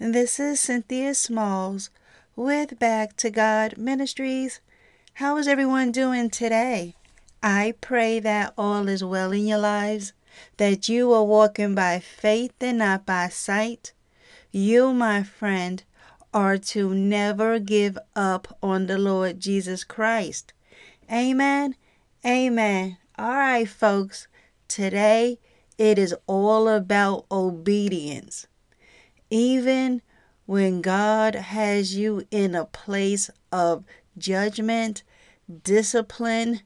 This is Cynthia Smalls with Back to God Ministries. How is everyone doing today? I pray that all is well in your lives that you are walking by faith and not by sight. You, my friend, are to never give up on the Lord Jesus Christ. Amen. Amen. All right, folks. Today it is all about obedience. Even when God has you in a place of judgment, discipline,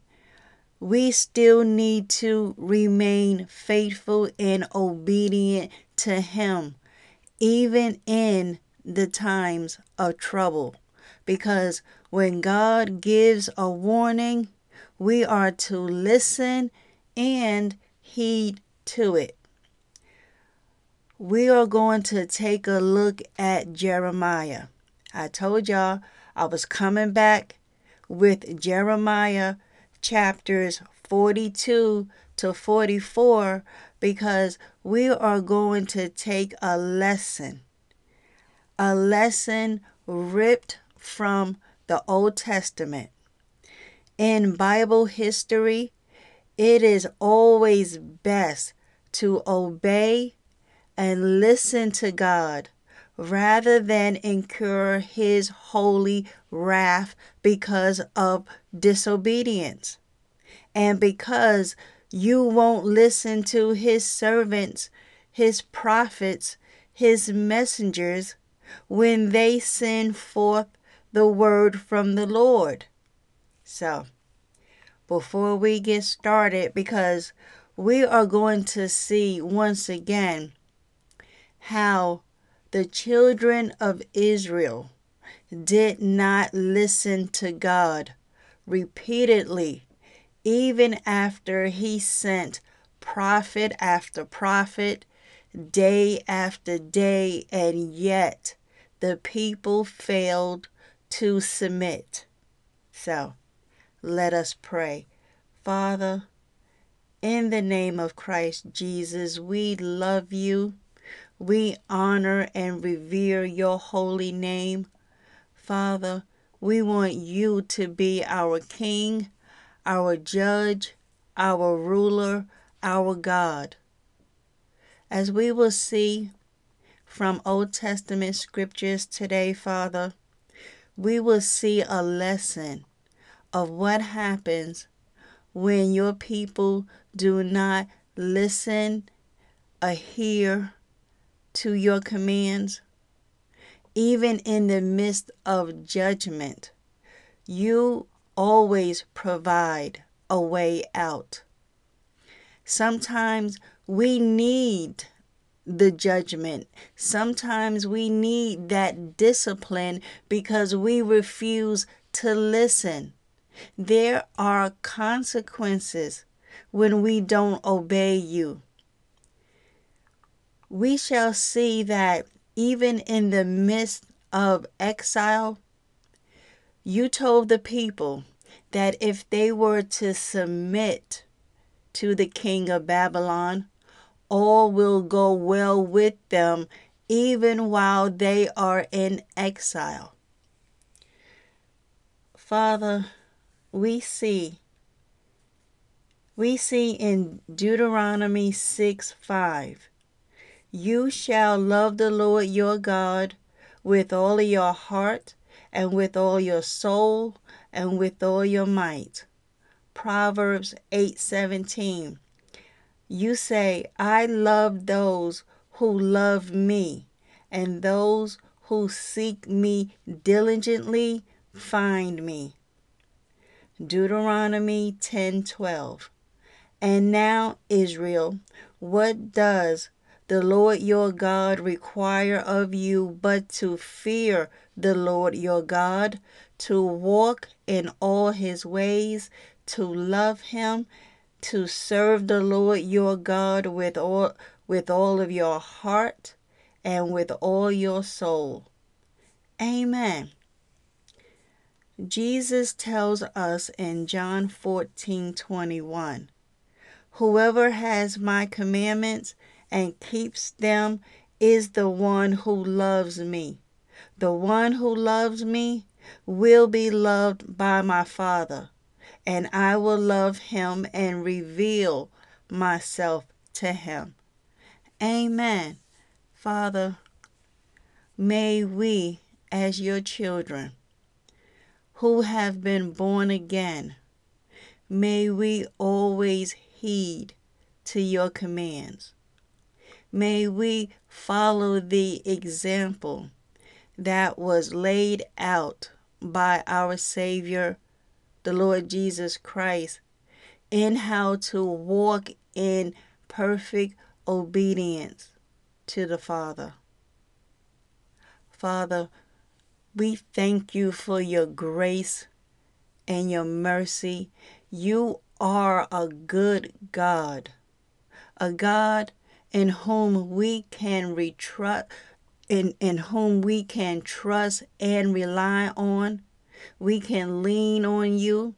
we still need to remain faithful and obedient to Him, even in the times of trouble. Because when God gives a warning, we are to listen and heed to it. We are going to take a look at Jeremiah. I told y'all I was coming back with Jeremiah chapters 42 to 44 because we are going to take a lesson. A lesson ripped from the Old Testament. In Bible history, it is always best to obey and listen to God rather than incur his holy wrath because of disobedience. And because you won't listen to his servants, his prophets, his messengers, when they send forth the word from the Lord. So, before we get started, because we are going to see once again how the children of Israel did not listen to God repeatedly, even after He sent prophet after prophet, day after day, and yet the people failed to submit. So let us pray. Father, in the name of Christ Jesus, we love you. We honor and revere your holy name. Father, we want you to be our King, our Judge, our Ruler, our God. As we will see from Old Testament scriptures today, Father, we will see a lesson of what happens when your people do not listen hear to your commands, even in the midst of judgment, you always provide a way out. Sometimes we need the judgment. Sometimes we need that discipline because we refuse to listen. There are consequences when we don't obey you we shall see that even in the midst of exile, you told the people that if they were to submit to the king of Babylon, all will go well with them even while they are in exile. Father, we see we see in Deuteronomy 6 5, you shall love the Lord your God with all your heart and with all your soul and with all your might. Proverbs 8:17 You say, I love those who love me, and those who seek me diligently find me. Deuteronomy 10:12 And now Israel, what does the Lord your God require of you but to fear the Lord your God, to walk in all his ways, to love him, to serve the Lord your God with all with all of your heart and with all your soul. Amen. Jesus tells us in John 14 21, Whoever has my commandments and keeps them is the one who loves me. The one who loves me will be loved by my Father, and I will love him and reveal myself to him. Amen. Father, may we, as your children, who have been born again, may we always heed to your commands. May we follow the example that was laid out by our Savior, the Lord Jesus Christ, in how to walk in perfect obedience to the Father. Father, we thank you for your grace and your mercy. You are a good God, a God in whom we can retrust in, in whom we can trust and rely on. We can lean on you.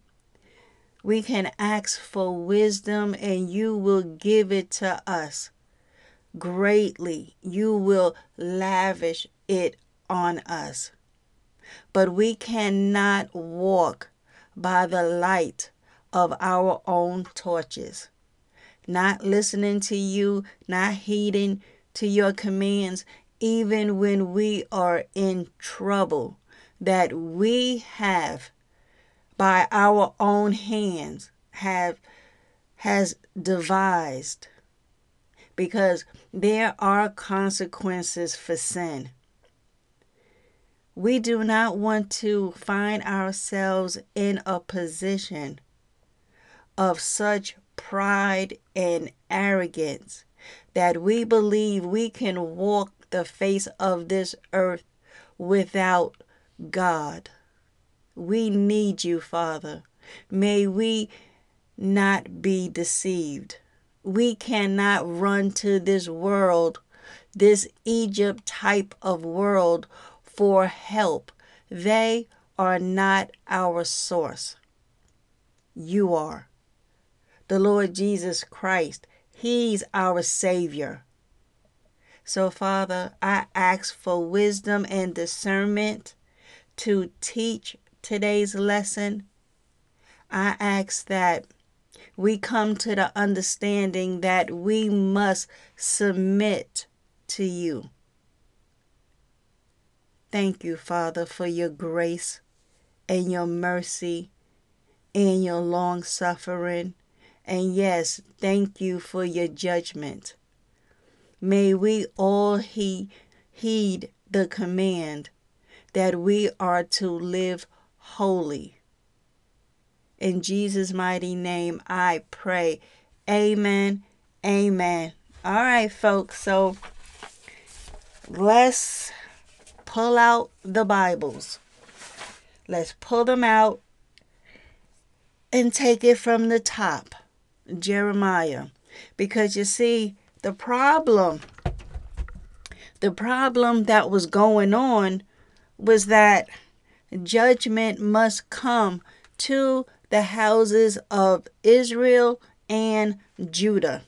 We can ask for wisdom and you will give it to us greatly. You will lavish it on us but we cannot walk by the light of our own torches. Not listening to you, not heeding to your commands, even when we are in trouble that we have by our own hands have has devised. Because there are consequences for sin. We do not want to find ourselves in a position of such pride and arrogance that we believe we can walk the face of this earth without God. We need you, Father. May we not be deceived. We cannot run to this world, this Egypt type of world, for help. They are not our source. You are. The Lord Jesus Christ, He's our Savior. So, Father, I ask for wisdom and discernment to teach today's lesson. I ask that we come to the understanding that we must submit to you. Thank you, Father, for your grace and your mercy and your long suffering. And yes, thank you for your judgment. May we all he- heed the command that we are to live holy. In Jesus' mighty name, I pray. Amen. Amen. All right, folks. So let's pull out the Bibles. Let's pull them out and take it from the top. Jeremiah. Because you see, the problem, the problem that was going on was that judgment must come to the houses of Israel and Judah.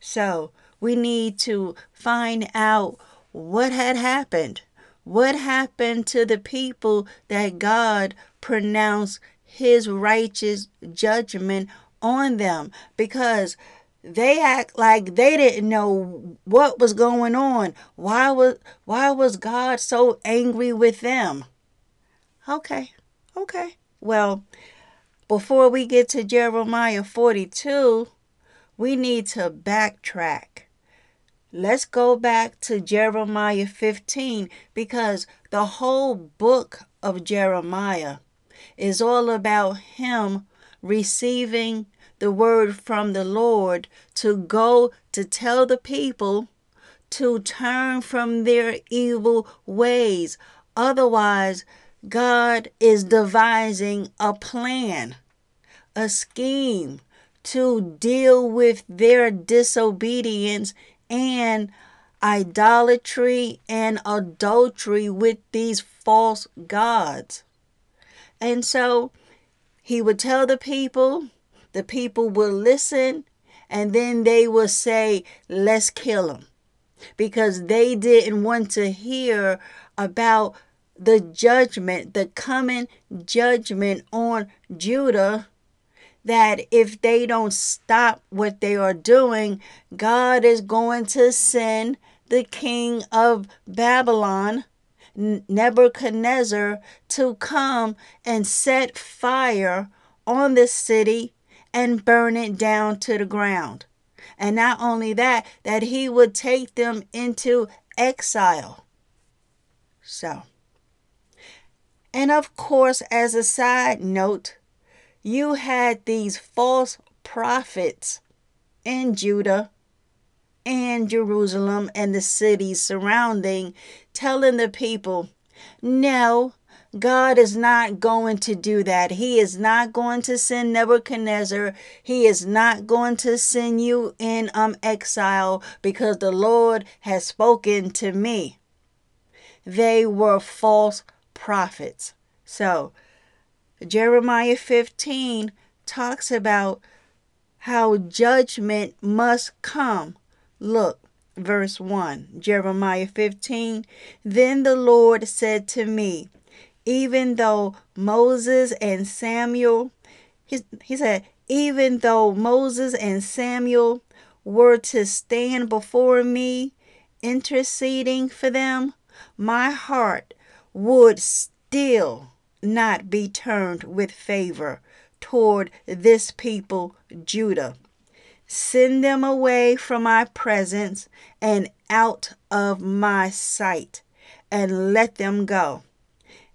So we need to find out what had happened. What happened to the people that God pronounced his righteous judgment on them because they act like they didn't know what was going on. Why was why was God so angry with them? Okay. Okay. Well, before we get to Jeremiah 42, we need to backtrack. Let's go back to Jeremiah 15 because the whole book of Jeremiah is all about him receiving the word from the Lord to go to tell the people to turn from their evil ways. Otherwise, God is devising a plan, a scheme to deal with their disobedience and idolatry and adultery with these false gods. And so he would tell the people, the people would listen, and then they would say, Let's kill him. Because they didn't want to hear about the judgment, the coming judgment on Judah. That if they don't stop what they are doing, God is going to send the king of Babylon, Nebuchadnezzar, to come and set fire on the city and burn it down to the ground. And not only that, that he would take them into exile. So, and of course, as a side note, you had these false prophets in Judah and Jerusalem and the cities surrounding, telling the people, no, God is not going to do that. He is not going to send Nebuchadnezzar. He is not going to send you in um exile because the Lord has spoken to me. They were false prophets. So, Jeremiah 15 talks about how judgment must come. Look, verse 1, Jeremiah 15. Then the Lord said to me, even though Moses and Samuel, he, he said, even though Moses and Samuel were to stand before me, interceding for them, my heart would still not be turned with favor toward this people, Judah. Send them away from my presence and out of my sight, and let them go.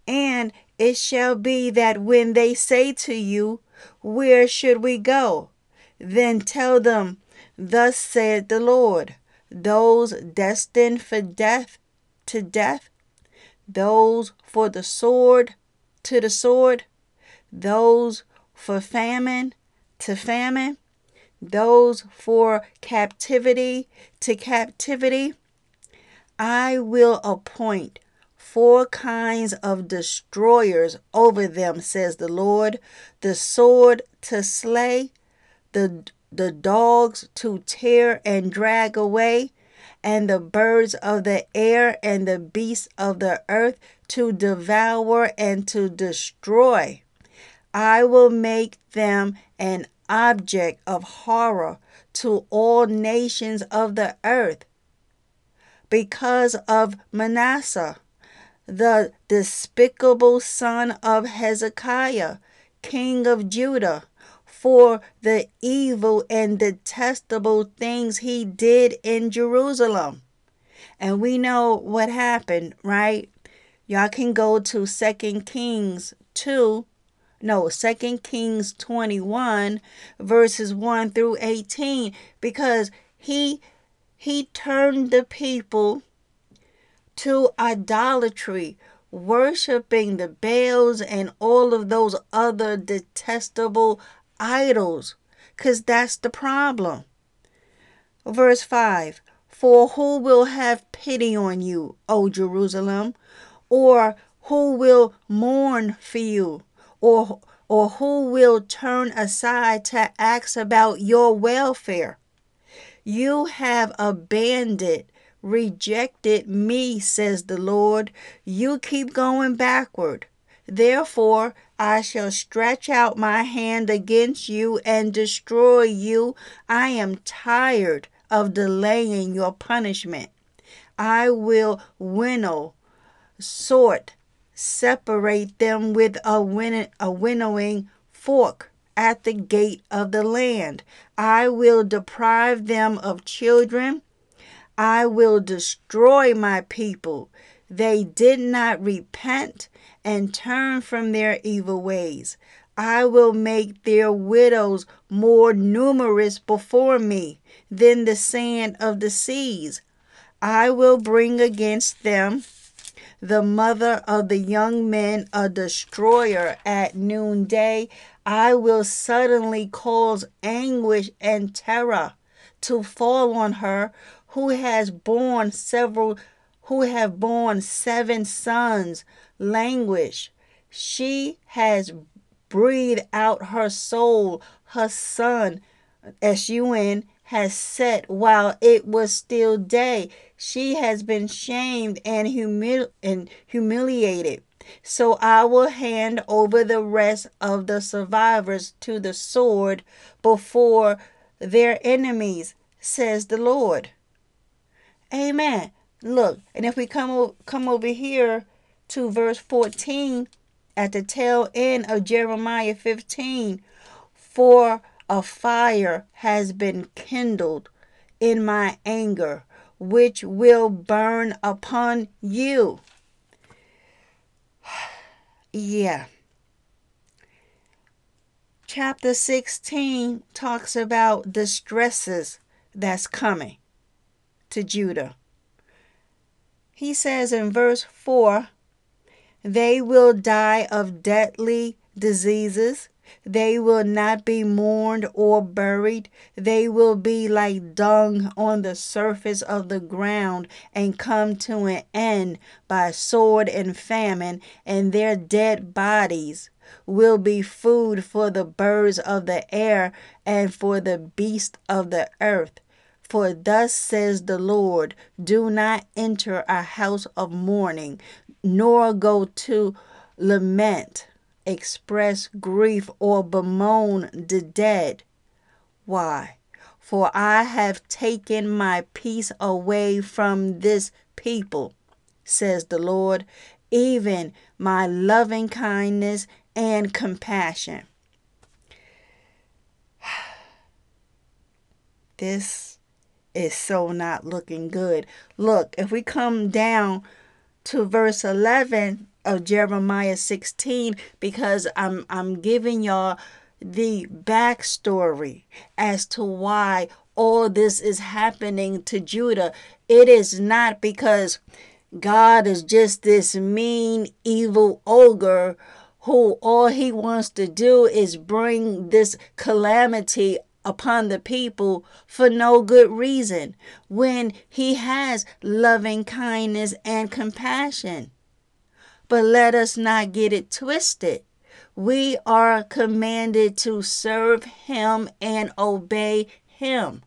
And it shall be that when they say to you, Where should we go? Then tell them, Thus saith the Lord, those destined for death to death, those for the sword to the sword, those for famine to famine, those for captivity to captivity. I will appoint four kinds of destroyers over them, says the Lord the sword to slay, the, the dogs to tear and drag away, and the birds of the air and the beasts of the earth to devour and to destroy. I will make them an object of horror to all nations of the earth because of Manasseh the despicable son of Hezekiah, king of Judah, for the evil and detestable things he did in Jerusalem. And we know what happened, right? Y'all can go to Second Kings 2, no, Second Kings 21, verses 1 through 18, because he he turned the people to idolatry, worshiping the Baals and all of those other detestable idols, because that's the problem. Verse 5 For who will have pity on you, O Jerusalem? Or who will mourn for you? Or, or who will turn aside to ask about your welfare? You have abandoned rejected me, says the Lord. You keep going backward. Therefore, I shall stretch out my hand against you and destroy you. I am tired of delaying your punishment. I will winnow, sort, separate them with a, win- a winnowing fork at the gate of the land. I will deprive them of children. I will destroy my people. They did not repent and turn from their evil ways. I will make their widows more numerous before me than the sand of the seas. I will bring against them the mother of the young men, a destroyer at noonday. I will suddenly cause anguish and terror to fall on her who has borne several who have borne seven sons languish she has breathed out her soul her son s-u-n has set while it was still day she has been shamed and, humil- and humiliated so I will hand over the rest of the survivors to the sword before their enemies, says the Lord. Amen. Look, and if we come o- come over here to verse 14 at the tail end of Jeremiah 15, for a fire has been kindled in my anger, which will burn upon you. yeah. Chapter 16 talks about the stresses that's coming to Judah. He says in verse 4 they will die of deadly diseases. They will not be mourned or buried. They will be like dung on the surface of the ground and come to an end by sword and famine, and their dead bodies will be food for the birds of the air and for the beasts of the earth. For thus says the Lord Do not enter a house of mourning, nor go to lament, express grief, or bemoan the dead. Why? For I have taken my peace away from this people, says the Lord, even my loving kindness and compassion. This is so not looking good. Look, if we come down to verse 11 of Jeremiah 16 because I'm I'm giving y'all the backstory as to why all this is happening to Judah. It is not because God is just this mean, evil ogre who all he wants to do is bring this calamity upon the people for no good reason when he has loving kindness and compassion. But let us not get it twisted. We are commanded to serve him and obey him.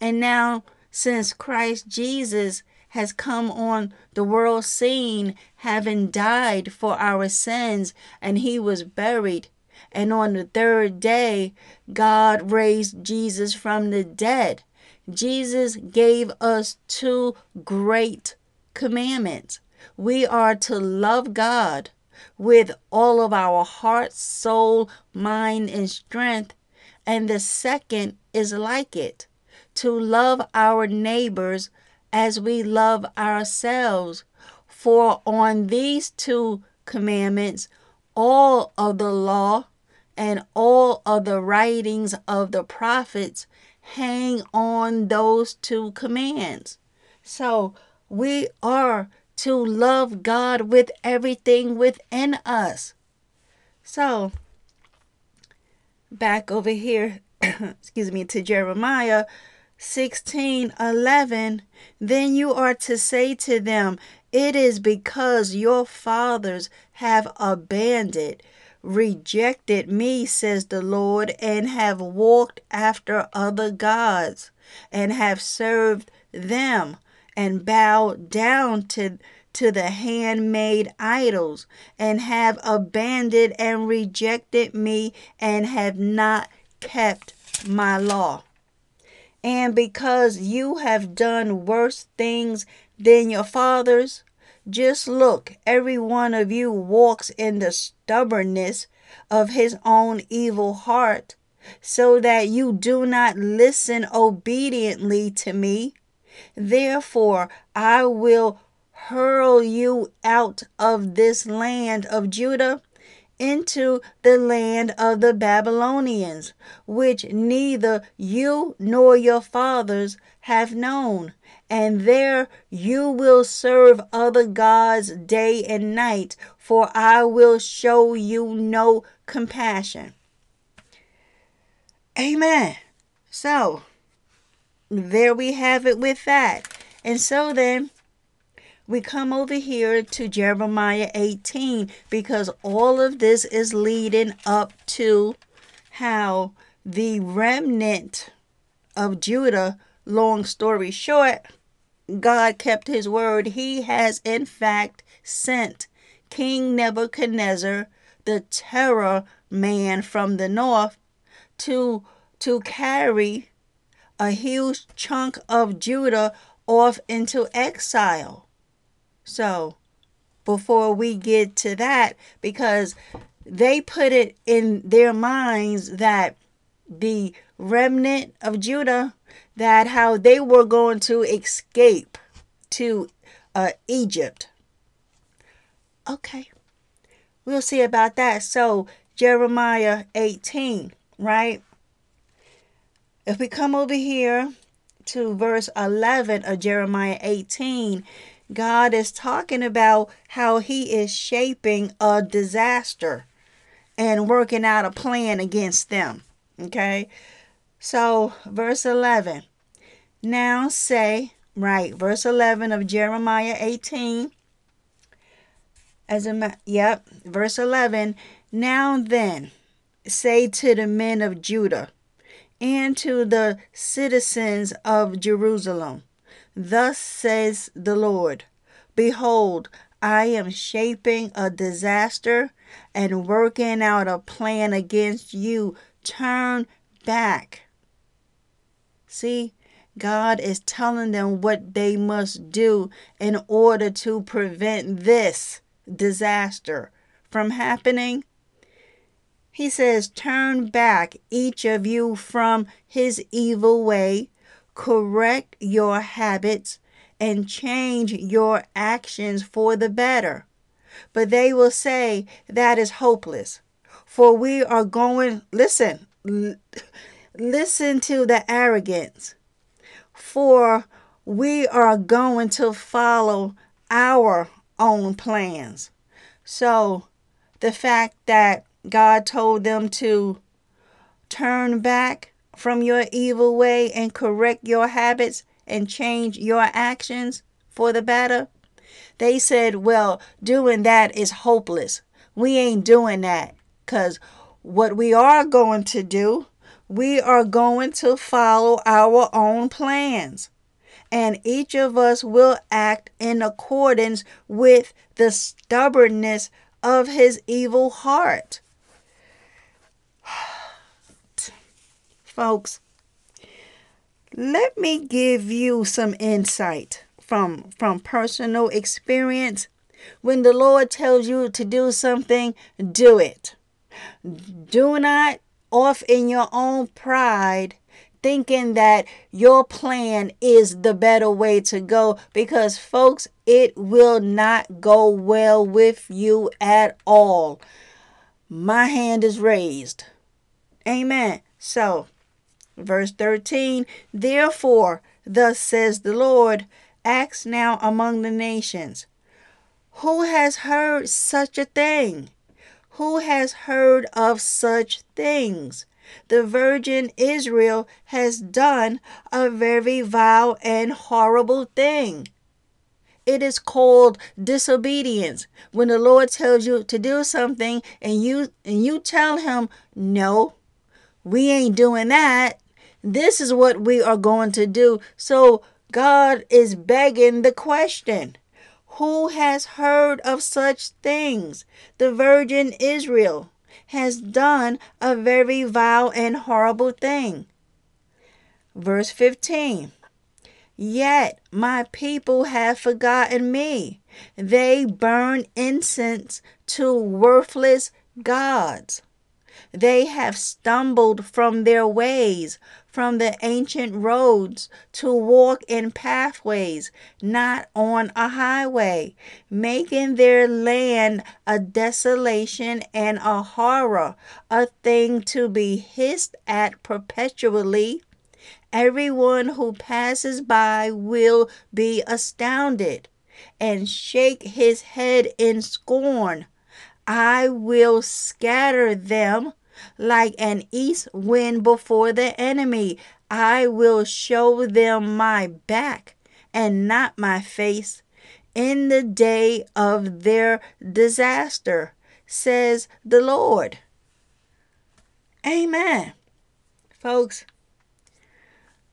And now, since Christ Jesus has come on the world scene, having died for our sins, and he was buried, and on the third day, God raised Jesus from the dead. Jesus gave us two great commandments. We are to love God with all of our heart, soul, mind, and strength. And the second is like it to love our neighbors as we love ourselves. For on these two commandments, all of the law and all of the writings of the prophets hang on those two commands. So we are to love God with everything within us. So back over here, excuse me, to Jeremiah 16 11. Then you are to say to them, It is because your fathers have abandoned rejected me, says the Lord, and have walked after other gods, and have served them, and bow down to, to the handmade idols, and have abandoned and rejected me, and have not kept my law. And because you have done worse things than your fathers, just look, every one of you walks in the stubbornness of his own evil heart, so that you do not listen obediently to me. Therefore, I will hurl you out of this land of Judah into the land of the Babylonians, which neither you nor your fathers have known. And there you will serve other gods day and night, for I will show you no compassion. Amen. So, there we have it with that. And so then, we come over here to Jeremiah 18 because all of this is leading up to how the remnant of Judah, long story short, God kept his word. He has, in fact, sent King Nebuchadnezzar, the terror man from the north, to, to carry a huge chunk of Judah off into exile. So, before we get to that, because they put it in their minds that the remnant of Judah, that how they were going to escape to uh, Egypt. Okay, we'll see about that. So, Jeremiah 18, right? If we come over here to verse 11 of Jeremiah 18, God is talking about how He is shaping a disaster and working out a plan against them. Okay? So, verse 11. Now say, right, verse 11 of Jeremiah 18. As a, yep, verse 11. Now then, say to the men of Judah and to the citizens of Jerusalem, Thus says the Lord Behold, I am shaping a disaster and working out a plan against you. Turn back. See, God is telling them what they must do in order to prevent this disaster from happening. He says, Turn back, each of you, from his evil way correct your habits, and change your actions for the better. But they will say that is hopeless. For we are going, listen, l- listen to the arrogance. For we are going to follow our own plans. So the fact that God told them to turn back from your evil way and correct your habits and change your actions for the better? They said, well, doing that is hopeless. We ain't doing that because what we are going to do, we are going to follow our own plans. And each of us will act in accordance with the stubbornness of his evil heart. Folks, let me give you some insight from from personal experience. When the Lord tells you to do something, do it. Do not off in your own pride thinking that your plan is the better way to go because folks, it will not go well with you at all. My hand is raised. Amen. So, Verse 13 Therefore, thus says the Lord, ask now among the nations, who has heard such a thing? Who has heard of such things? The virgin Israel has done a very vile and horrible thing. It is called disobedience. When the Lord tells you to do something and you and you tell him, "No, we ain't doing that." This is what we are going to do. So God is begging the question Who has heard of such things? The virgin Israel has done a very vile and horrible thing. Verse 15 Yet my people have forgotten me. They burn incense to worthless gods. They have stumbled from their ways, from the ancient roads, to walk in pathways, not on a highway, making their land a desolation and a horror, a thing to be hissed at perpetually. Everyone who passes by will be astounded and shake his head in scorn. I will scatter them like an east wind before the enemy. I will show them my back and not my face in the day of their disaster, says the Lord. Amen. Folks,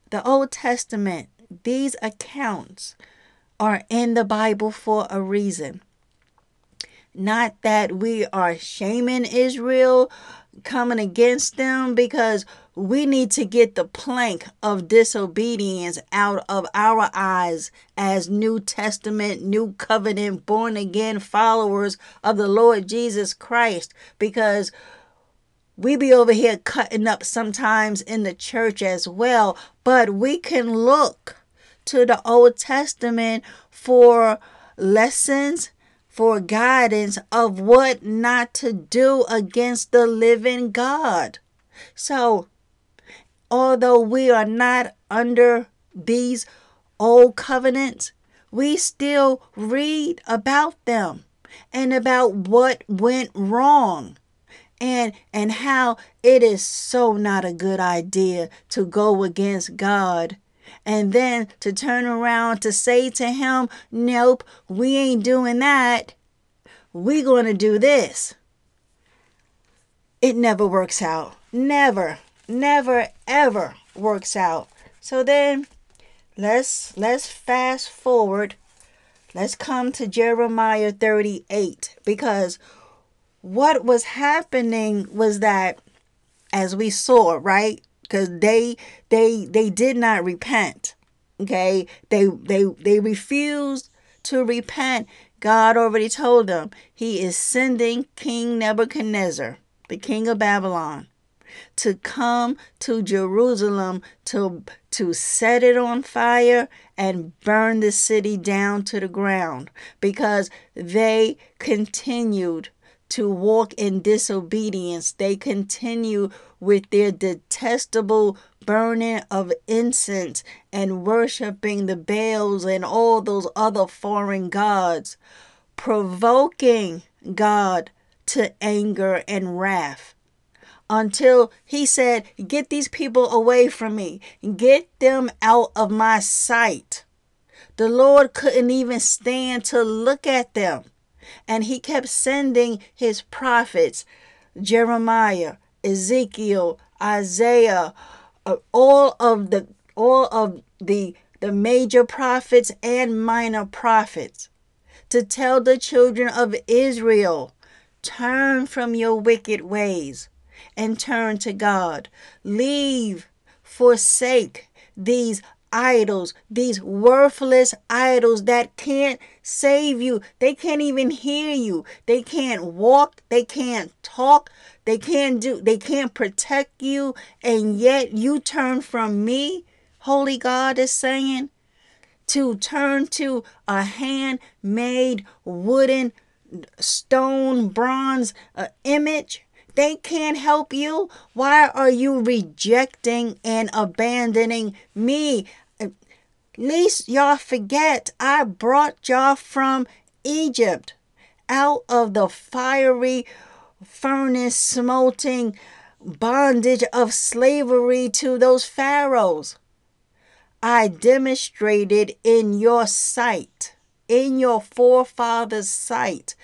the Old Testament, these accounts are in the Bible for a reason. Not that we are shaming Israel, coming against them, because we need to get the plank of disobedience out of our eyes as New Testament, New Covenant, born again followers of the Lord Jesus Christ, because we be over here cutting up sometimes in the church as well, but we can look to the Old Testament for lessons for guidance of what not to do against the living God. So, although we are not under these old covenants, we still read about them and about what went wrong and and how it is so not a good idea to go against God and then to turn around to say to him, Nope, we ain't doing that. we going to do this. It never works out. Never, never, ever works out. So then let's let's fast forward. Let's come to Jeremiah 38 because what was happening was that as we saw, right? because they they they did not repent okay they they they refused to repent god already told them he is sending king nebuchadnezzar the king of babylon to come to jerusalem to to set it on fire and burn the city down to the ground because they continued to walk in disobedience. They continue with their detestable burning of incense and worshiping the Baals and all those other foreign gods, provoking God to anger and wrath. Until he said, Get these people away from me, get them out of my sight. The Lord couldn't even stand to look at them. And he kept sending his prophets, Jeremiah, Ezekiel, Isaiah, uh, all of the all of the the major prophets and minor prophets to tell the children of Israel, turn from your wicked ways and turn to God. Leave, forsake these idols, these worthless idols that can't save you. They can't even hear you. They can't walk, they can't talk, they can't do they can't protect you and yet you turn from me, holy God is saying, to turn to a handmade wooden stone bronze uh, image they can't help you. Why are you rejecting and abandoning me? Least y'all forget I brought y'all from Egypt out of the fiery furnace smelting bondage of slavery to those pharaohs. I demonstrated in your sight, in your forefathers' sight,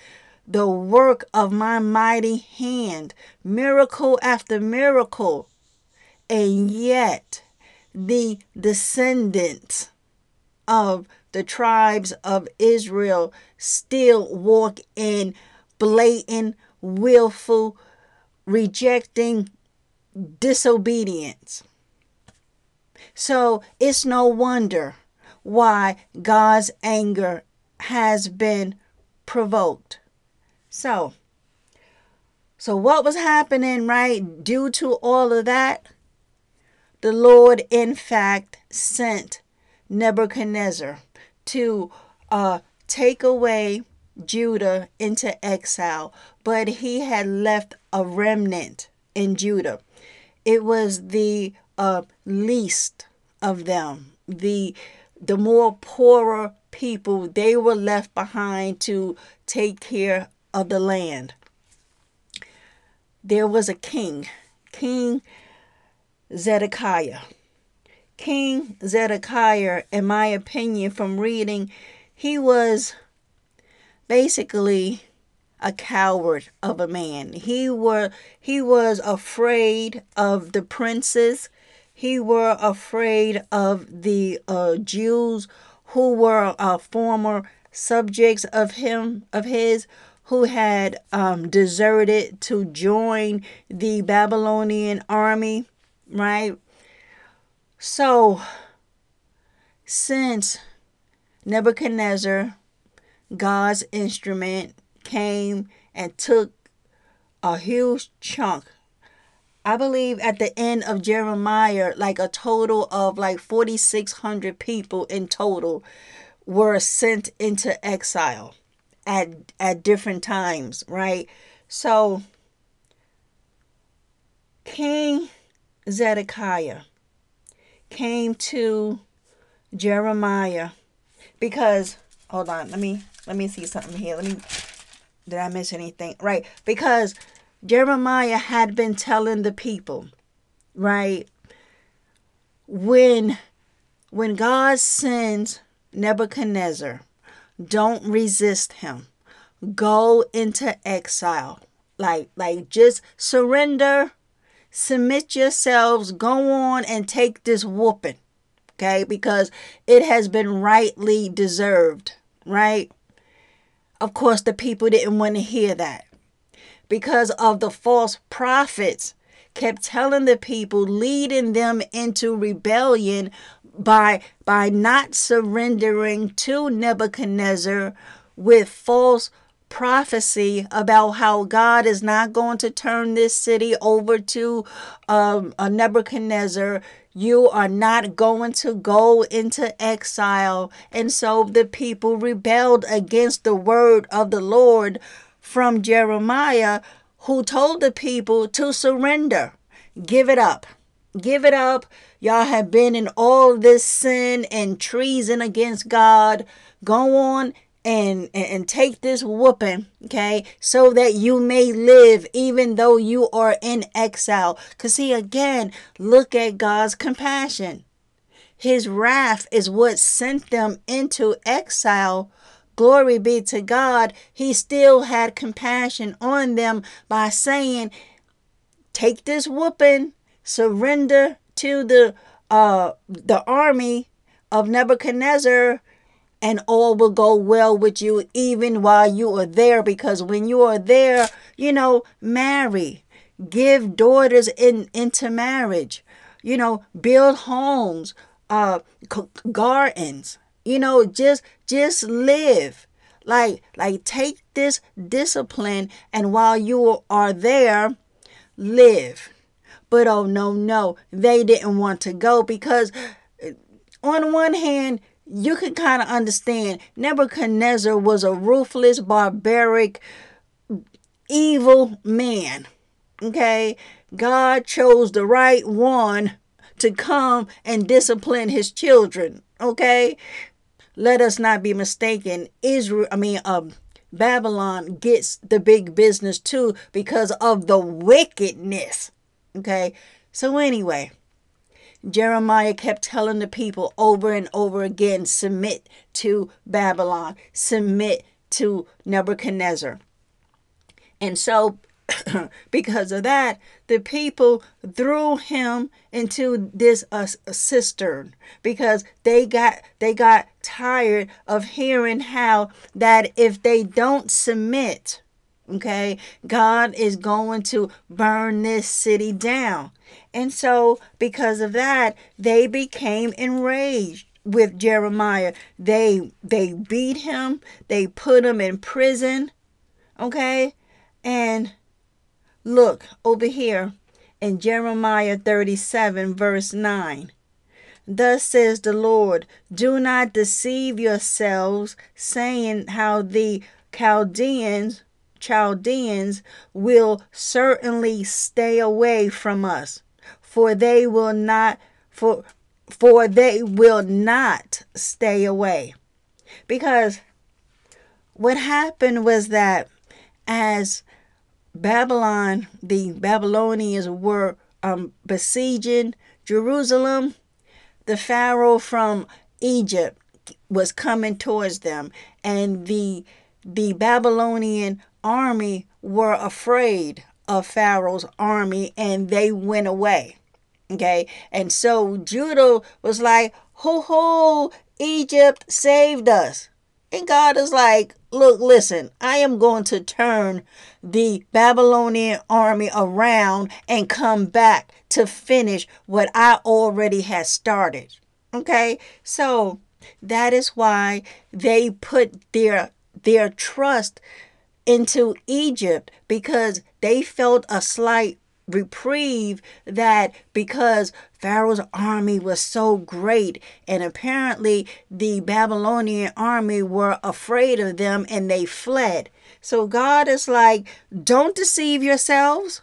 the work of my mighty hand, miracle after miracle. And yet, the descendants of the tribes of Israel still walk in blatant, willful, rejecting disobedience. So it's no wonder why God's anger has been provoked. So, so what was happening, right? Due to all of that, the Lord, in fact, sent Nebuchadnezzar to uh, take away Judah into exile, but he had left a remnant in Judah. It was the uh, least of them, the the more poorer people. They were left behind to take care of the land. There was a king, King Zedekiah. King Zedekiah, in my opinion, from reading, he was basically a coward of a man. He were he was afraid of the princes. He were afraid of the uh, Jews who were uh, former subjects of him of his who had um, deserted to join the Babylonian army, right? So, since Nebuchadnezzar, God's instrument, came and took a huge chunk. I believe at the end of Jeremiah, like a total of like 4,600 people in total were sent into exile at, at different times, right? So, King Zedekiah came to Jeremiah because hold on, let me let me see something here. Let me did I miss anything? Right, because Jeremiah had been telling the people, right? When when God sends Nebuchadnezzar, don't resist him. Go into exile. Like like just surrender submit yourselves, go on and take this whooping, okay? Because it has been rightly deserved, right? Of course, the people didn't want to hear that because of the false prophets kept telling the people leading them into rebellion by by not surrendering to Nebuchadnezzar with false prophecy about how God is not going to turn this city over to um, Nebuchadnezzar. You are not going to go into exile. And so the people rebelled against the word of the Lord from Jeremiah, who told the people to surrender, give it up. Give it up. Y'all have been in all this sin and treason against God. Go on and, and take this whooping, okay, so that you may live even though you are in exile. Because, see, again, look at God's compassion. His wrath is what sent them into exile. Glory be to God. He still had compassion on them by saying, Take this whooping, surrender to the uh the army of Nebuchadnezzar and all will go well with you even while you are there because when you are there you know marry give daughters in into marriage you know build homes uh gardens you know just just live. Like like take this discipline and while you are there live. But oh no no they didn't want to go because on one hand you can kind of understand Nebuchadnezzar was a ruthless, barbaric, evil man. Okay? God chose the right one to come and discipline his children. Okay? Let us not be mistaken. Israel, I mean, um, Babylon gets the big business too because of the wickedness. Okay? So, anyway, Jeremiah kept telling the people over and over again submit to Babylon, submit to Nebuchadnezzar. And so because of that, the people threw him into this uh, cistern because they got they got tired of hearing how that if they don't submit, okay, God is going to burn this city down. And so because of that, they became enraged with Jeremiah. They they beat him, they put him in prison, okay? And Look over here in Jeremiah 37, verse 9. Thus says the Lord, do not deceive yourselves, saying how the Chaldeans, Chaldeans will certainly stay away from us, for they will not for for they will not stay away. Because what happened was that as Babylon, the Babylonians were um, besieging Jerusalem. The Pharaoh from Egypt was coming towards them, and the the Babylonian army were afraid of Pharaoh's army, and they went away. Okay, and so Judah was like, "Ho ho! Egypt saved us," and God is like, look, listen, I am going to turn the Babylonian army around and come back to finish what I already had started. Okay? So that is why they put their their trust into Egypt because they felt a slight reprieve that because Pharaoh's army was so great and apparently the Babylonian army were afraid of them and they fled. So God is like, don't deceive yourselves.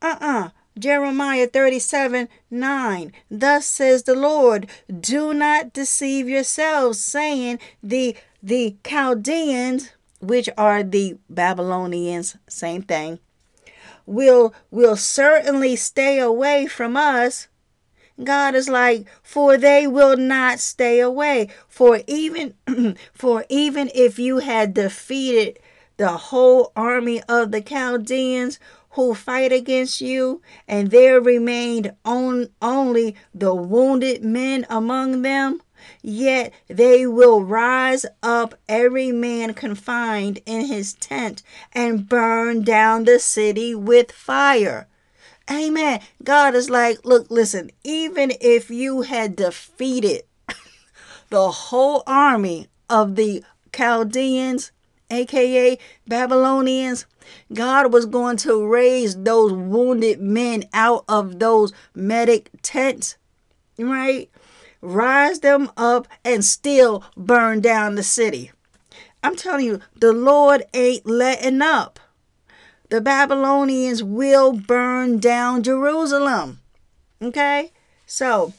Uh-uh. Jeremiah 37 9. Thus says the Lord, do not deceive yourselves, saying the the Chaldeans, which are the Babylonians, same thing, will will certainly stay away from us. God is like, for they will not stay away. For even for even if you had defeated the whole army of the Chaldeans who fight against you, and there remained on, only the wounded men among them, Yet they will rise up, every man confined in his tent, and burn down the city with fire. Amen. God is like, look, listen, even if you had defeated the whole army of the Chaldeans, aka Babylonians, God was going to raise those wounded men out of those medic tents, right? Rise them up, and still burn down the city. I'm telling you, the Lord ain't letting up. The Babylonians will burn down Jerusalem. Okay? So,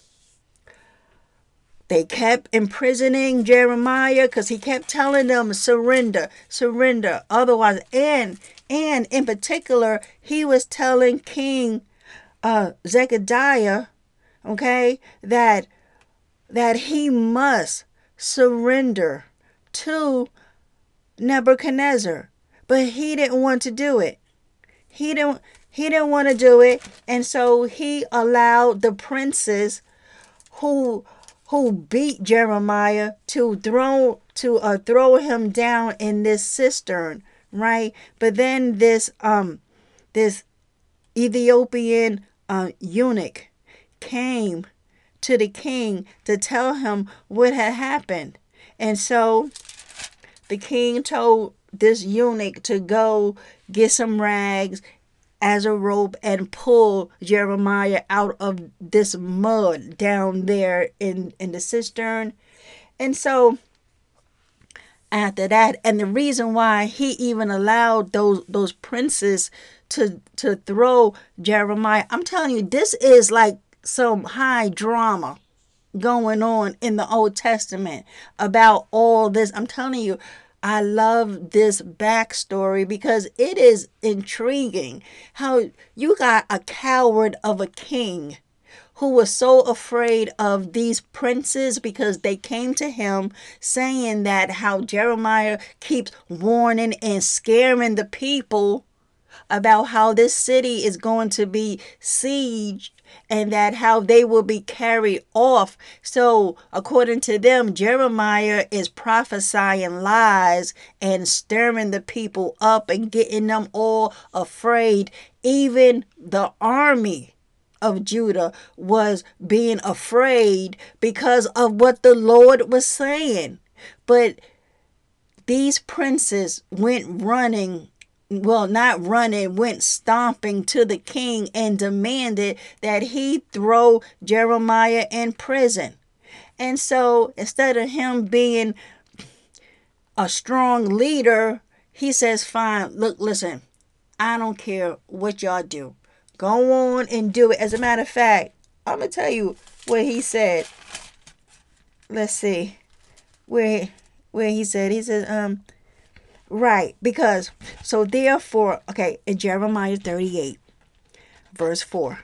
they kept imprisoning Jeremiah because he kept telling them surrender, surrender. Otherwise, and and in particular, he was telling King uh, Zechariah, okay, that that he must surrender to Nebuchadnezzar. But he didn't want to do it. He didn't he didn't want to do it, and so he allowed the princes who who beat Jeremiah to throw to uh, throw him down in this cistern, right? But then this um this Ethiopian uh, eunuch came to the king to tell him what had happened. And so the king told this eunuch to go get some rags as a rope and pull Jeremiah out of this mud down there in, in the cistern. And so after that, and the reason why he even allowed those those princes to to throw Jeremiah, I'm telling you, this is like some high drama going on in the Old Testament about all this. I'm telling you, I love this backstory because it is intriguing how you got a coward of a king who was so afraid of these princes because they came to him saying that how Jeremiah keeps warning and scaring the people about how this city is going to be sieged and that how they will be carried off. So, according to them, Jeremiah is prophesying lies and stirring the people up and getting them all afraid. Even the army of Judah was being afraid because of what the Lord was saying. But these princes went running well, not running, went stomping to the king and demanded that he throw Jeremiah in prison. And so instead of him being a strong leader, he says, Fine, look, listen, I don't care what y'all do. Go on and do it. As a matter of fact, I'm going to tell you what he said. Let's see. Where where he said, he said, um, Right, because so therefore, okay, in Jeremiah 38, verse 4,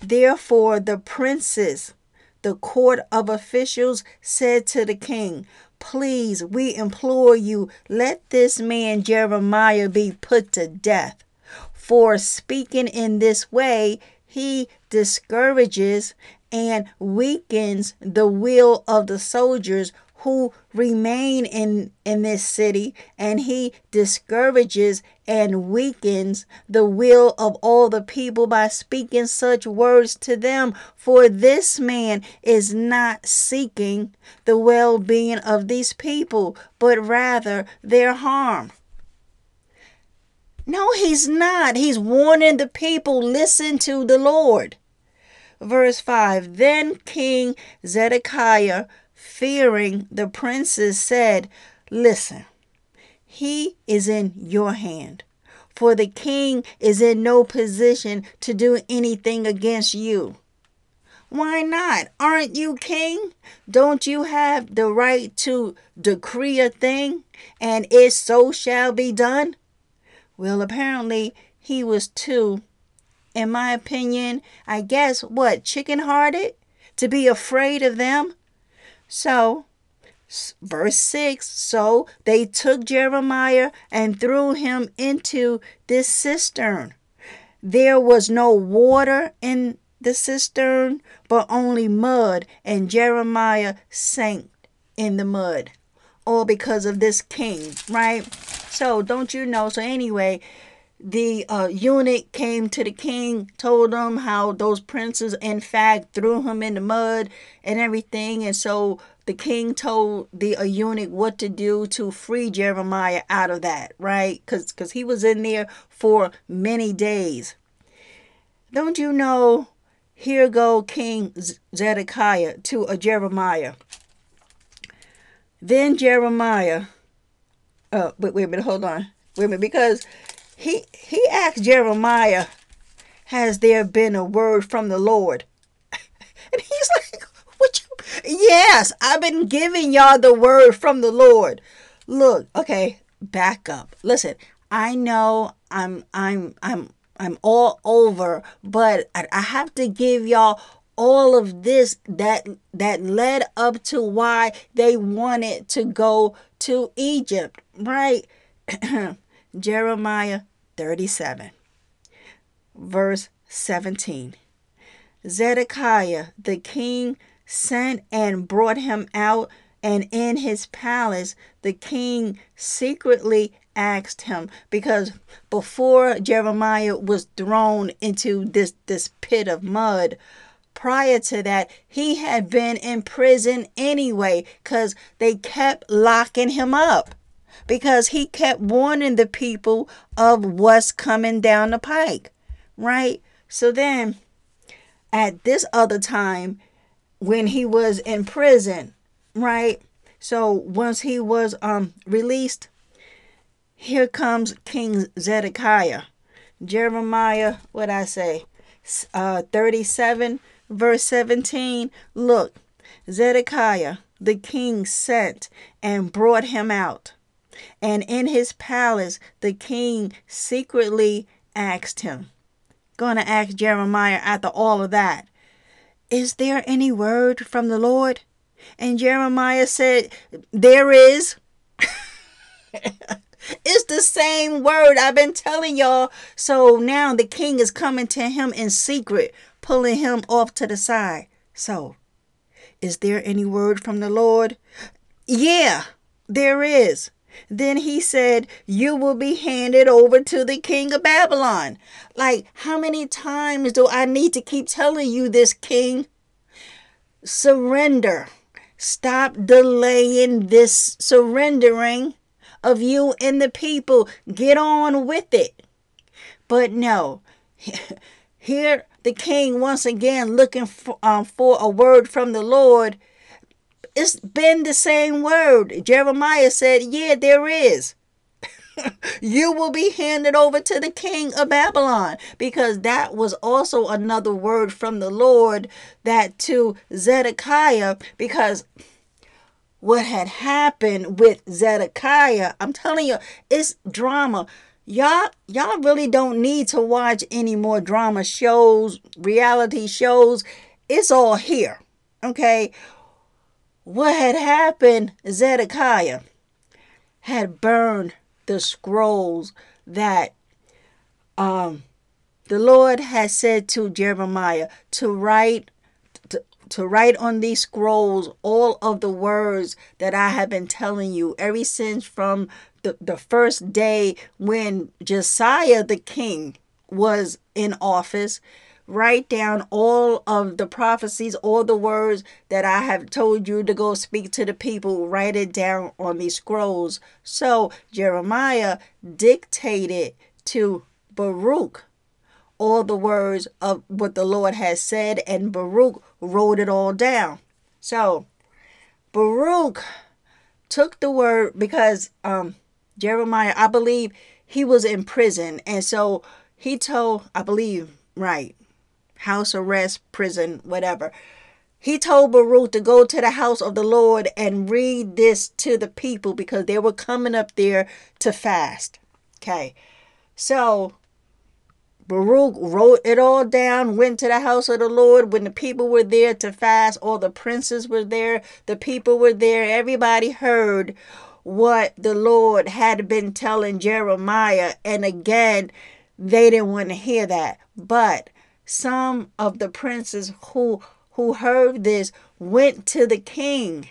therefore the princes, the court of officials said to the king, Please, we implore you, let this man Jeremiah be put to death. For speaking in this way, he discourages and weakens the will of the soldiers who remain in, in this city, and he discourages and weakens the will of all the people by speaking such words to them. For this man is not seeking the well being of these people, but rather their harm. No, he's not. He's warning the people listen to the Lord. Verse 5 Then King Zedekiah fearing the princes, said, Listen, he is in your hand, for the king is in no position to do anything against you. Why not? Aren't you king? Don't you have the right to decree a thing and it so shall be done? Well, apparently he was too, in my opinion, I guess, what, chicken hearted? To be afraid of them? So, verse 6 So they took Jeremiah and threw him into this cistern. There was no water in the cistern, but only mud, and Jeremiah sank in the mud. All because of this king, right? So, don't you know? So, anyway, the uh, eunuch came to the king, told him how those princes, in fact, threw him in the mud and everything. And so the king told the uh, eunuch what to do to free Jeremiah out of that, right? Because cause he was in there for many days. Don't you know? Here go King Zedekiah to a Jeremiah. Then Jeremiah, uh, wait, wait a minute, hold on. Wait a minute, because he he asked Jeremiah, "Has there been a word from the Lord?" and he's like, "What you? Yes, I've been giving y'all the word from the Lord. Look, okay, back up. Listen, I know I'm I'm I'm I'm all over, but I, I have to give y'all all of this that that led up to why they wanted to go to Egypt, right? Jeremiah 37, verse 17. Zedekiah the king sent and brought him out, and in his palace the king secretly asked him because before Jeremiah was thrown into this this pit of mud prior to that he had been in prison anyway cuz they kept locking him up because he kept warning the people of what's coming down the pike, right? So then, at this other time, when he was in prison, right? So once he was um released, here comes King Zedekiah. Jeremiah, what I say, uh, 37, verse 17. Look, Zedekiah, the king sent and brought him out and in his palace, the king secretly asked him, going to ask Jeremiah after all of that, Is there any word from the Lord? And Jeremiah said, There is. It's the same word I've been telling y'all. So now the king is coming to him in secret, pulling him off to the side. So, is there any word from the Lord? Yeah, there is. Then he said, You will be handed over to the king of Babylon. Like, how many times do I need to keep telling you this, king? Surrender. Stop delaying this surrendering of you and the people. Get on with it. But no, here the king once again looking for, um, for a word from the Lord. It's been the same word. Jeremiah said, Yeah, there is. you will be handed over to the king of Babylon because that was also another word from the Lord that to Zedekiah because what had happened with Zedekiah. I'm telling you, it's drama. Y'all, y'all really don't need to watch any more drama shows, reality shows. It's all here. Okay. What had happened, Zedekiah had burned the scrolls that um the Lord had said to Jeremiah to write to write on these scrolls all of the words that I have been telling you ever since from the, the first day when Josiah the king was in office. Write down all of the prophecies, all the words that I have told you to go speak to the people. Write it down on these scrolls. So Jeremiah dictated to Baruch all the words of what the Lord has said, and Baruch wrote it all down. So Baruch took the word because um, Jeremiah, I believe he was in prison, and so he told, I believe, right, house arrest, prison, whatever. He told Baruch to go to the house of the Lord and read this to the people because they were coming up there to fast. Okay. So Baruch wrote it all down, went to the house of the Lord when the people were there to fast. All the princes were there, the people were there. Everybody heard what the Lord had been telling Jeremiah. And again, they didn't want to hear that. But some of the princes who who heard this went to the king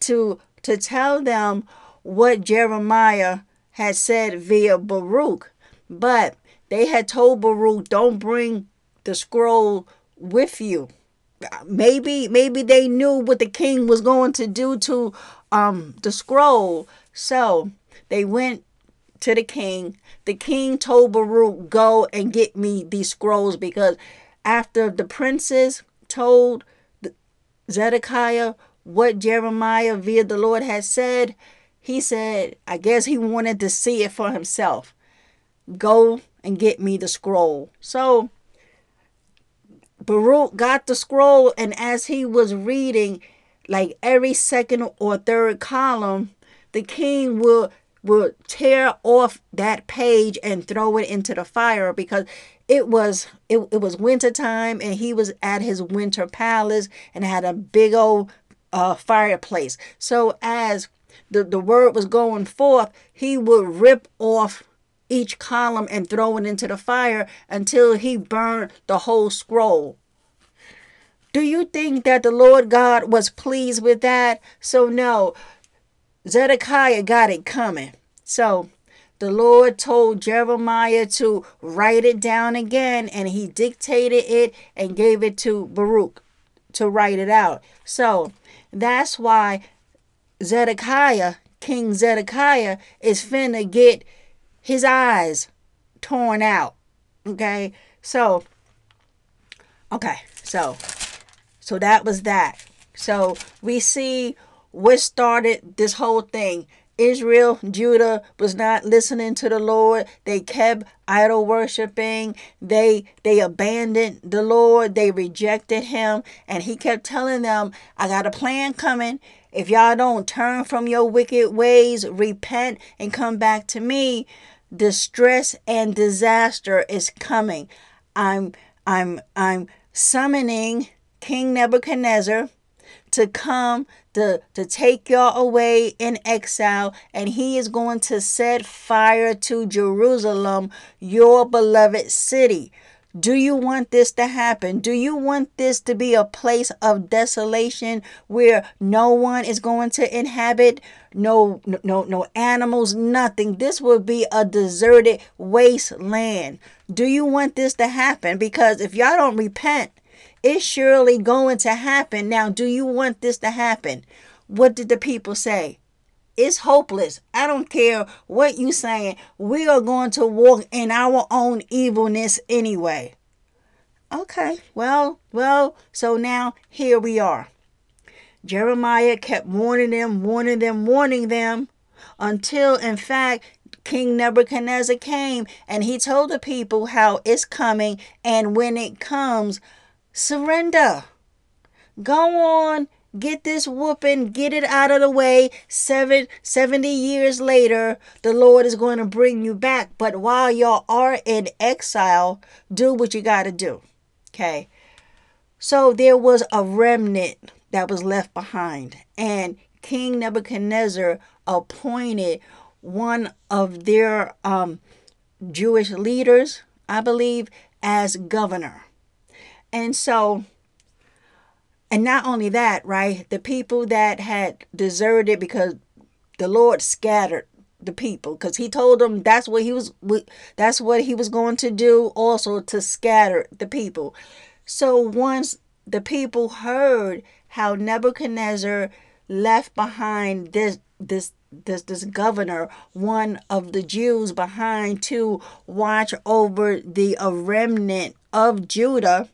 to to tell them what Jeremiah had said via Baruch. But they had told Baruch, don't bring the scroll with you. Maybe maybe they knew what the king was going to do to um the scroll. So they went to the king. The king told Baruch, go and get me these scrolls because after the princes told Zedekiah what Jeremiah via the Lord had said, he said, I guess he wanted to see it for himself. Go and get me the scroll. So Baruch got the scroll, and as he was reading, like every second or third column, the king will will tear off that page and throw it into the fire because it was it, it was winter time and he was at his winter palace and had a big old uh, fireplace so as the, the word was going forth he would rip off each column and throw it into the fire until he burned the whole scroll. Do you think that the Lord God was pleased with that? So, no, Zedekiah got it coming. So, the Lord told Jeremiah to write it down again, and he dictated it and gave it to Baruch to write it out. So, that's why Zedekiah, King Zedekiah, is finna get his eyes torn out. Okay? So okay, so so that was that. So we see what started this whole thing. Israel, Judah was not listening to the Lord. They kept idol worshiping. They they abandoned the Lord. They rejected him and he kept telling them, "I got a plan coming. If y'all don't turn from your wicked ways, repent and come back to me, distress and disaster is coming. I'm I'm I'm summoning King Nebuchadnezzar to come to, to take y'all away in exile, and he is going to set fire to Jerusalem, your beloved city. Do you want this to happen? Do you want this to be a place of desolation where no one is going to inhabit? No, no, no animals, nothing. This will be a deserted wasteland. Do you want this to happen? Because if y'all don't repent, it's surely going to happen. Now, do you want this to happen? What did the people say? It's hopeless. I don't care what you saying. We are going to walk in our own evilness anyway. Okay, well, well, so now here we are. Jeremiah kept warning them, warning them, warning them until, in fact, King Nebuchadnezzar came and he told the people how it's coming. And when it comes, surrender. Go on get this whooping, get it out of the way. Seven, 70 years later, the Lord is going to bring you back. But while y'all are in exile, do what you got to do. Okay. So there was a remnant that was left behind, and King Nebuchadnezzar appointed one of their um, Jewish leaders, I believe, as governor. And so and not only that, right? The people that had deserted because the Lord scattered the people because he told them that's what he was that's what he was going to do also to scatter the people. So once the people heard how Nebuchadnezzar left behind this this this this governor, one of the Jews behind to watch over the remnant of Judah,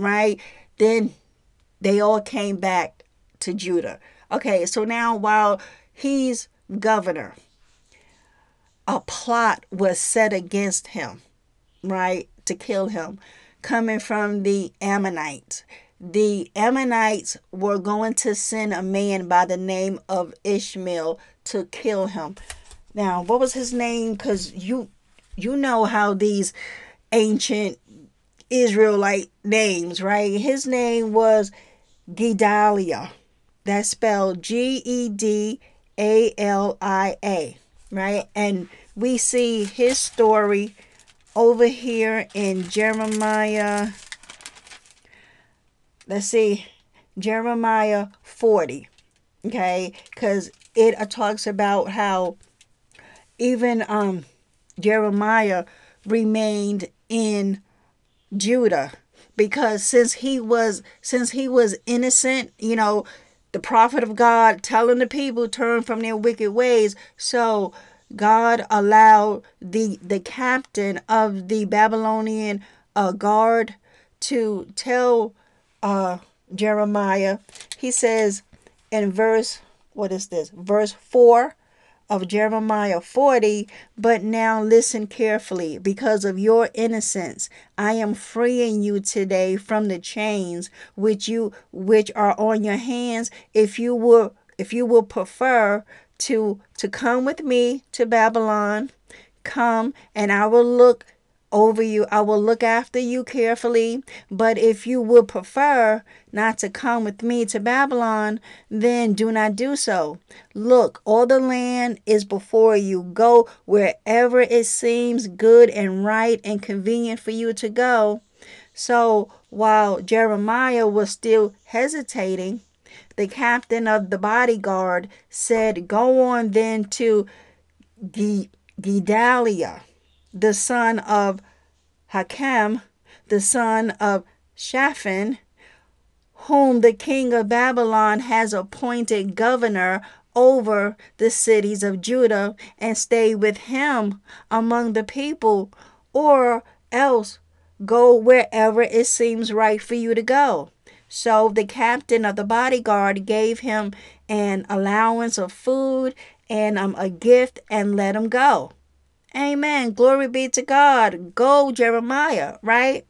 right? Then they all came back to Judah. Okay, so now while he's governor, a plot was set against him, right, to kill him, coming from the Ammonites. The Ammonites were going to send a man by the name of Ishmael to kill him. Now, what was his name? Because you you know how these ancient Israelite names, right? His name was Gedalia. That's spelled G E D A L I A, right? And we see his story over here in Jeremiah. Let's see, Jeremiah 40, okay? Because it talks about how even um, Jeremiah remained in Judah because since he was since he was innocent, you know, the prophet of God telling the people turn from their wicked ways. So God allowed the the captain of the Babylonian uh, guard to tell uh, Jeremiah. He says in verse what is this? Verse 4 of Jeremiah 40, but now listen carefully. Because of your innocence, I am freeing you today from the chains which you which are on your hands. If you will if you will prefer to to come with me to Babylon, come and I will look over you. I will look after you carefully. But if you would prefer not to come with me to Babylon, then do not do so. Look, all the land is before you. Go wherever it seems good and right and convenient for you to go. So while Jeremiah was still hesitating, the captain of the bodyguard said, Go on then to Gedalia the son of Hakem, the son of Shaphan, whom the king of Babylon has appointed governor over the cities of Judah, and stay with him among the people, or else go wherever it seems right for you to go. So the captain of the bodyguard gave him an allowance of food and um, a gift and let him go. Amen. Glory be to God. Go Jeremiah, right?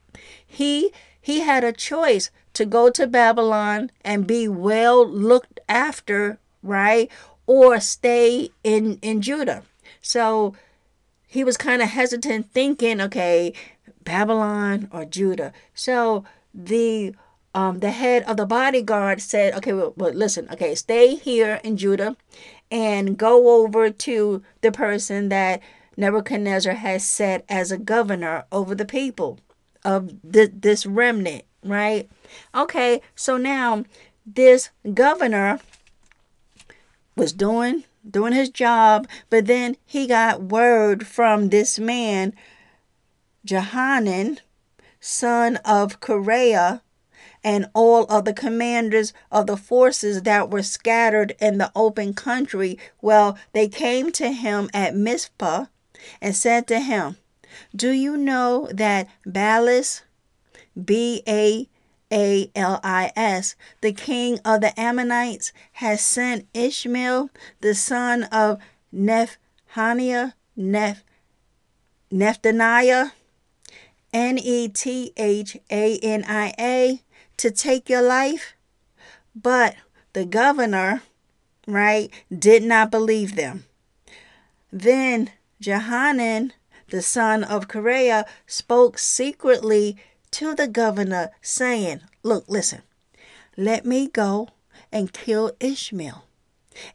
He he had a choice to go to Babylon and be well looked after, right? Or stay in in Judah. So he was kind of hesitant thinking, okay, Babylon or Judah. So the um, the head of the bodyguard said, okay, well, well, listen, okay, stay here in Judah and go over to the person that Nebuchadnezzar has set as a governor over the people of th- this remnant, right? Okay, so now this governor was doing doing his job, but then he got word from this man, Jehanan, son of Kareah, and all of the commanders of the forces that were scattered in the open country. Well, they came to him at Mizpah and said to him, Do you know that Baalis, B A A L I S, the king of the Ammonites, has sent Ishmael, the son of Nephaniah, Neph, Nephaniah, N E T H A N I A, to take your life? But the governor, right, did not believe them. Then Jehanan, the son of Kareah, spoke secretly to the governor, saying, Look, listen, let me go and kill Ishmael,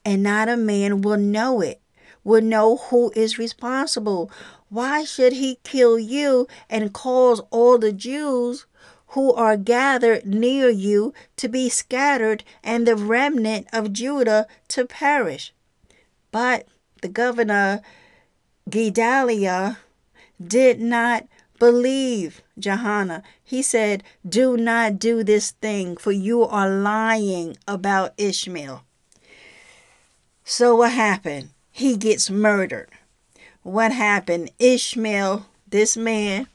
and not a man will know it, will know who is responsible. Why should he kill you and cause all the Jews who are gathered near you to be scattered and the remnant of Judah to perish? But the governor Gedaliah did not believe Johanan. He said, Do not do this thing, for you are lying about Ishmael. So what happened? He gets murdered. What happened? Ishmael, this man,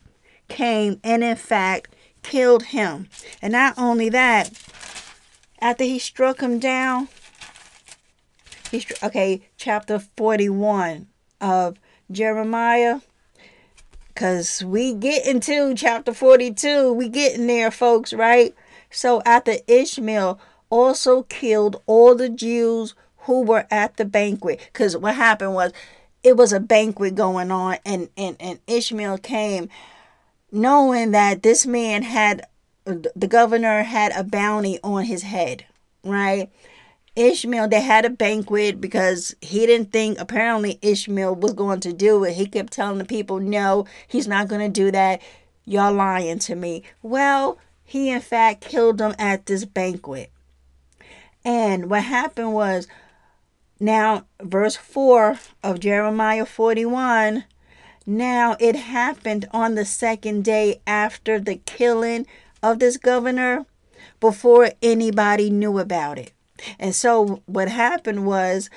came and in fact killed him. And not only that, after he struck him down, he okay, chapter 41 of Jeremiah because we get into chapter 42 we getting there folks right? So after ishmael also killed all the jews who were at the banquet because what happened was it was a banquet going on and, and and ishmael came knowing that this man had the governor had a bounty on his head right Ishmael, they had a banquet because he didn't think apparently Ishmael was going to do it. He kept telling the people, no, he's not going to do that. Y'all lying to me. Well, he in fact killed them at this banquet. And what happened was now, verse 4 of Jeremiah 41 now it happened on the second day after the killing of this governor before anybody knew about it. And so what happened was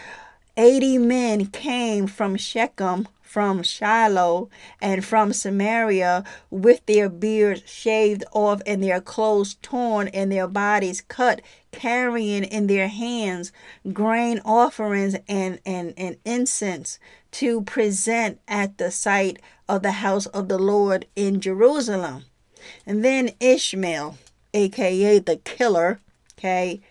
80 men came from Shechem, from Shiloh, and from Samaria with their beards shaved off and their clothes torn and their bodies cut, carrying in their hands grain offerings and, and, and incense to present at the site of the house of the Lord in Jerusalem. And then Ishmael, aka the killer, okay,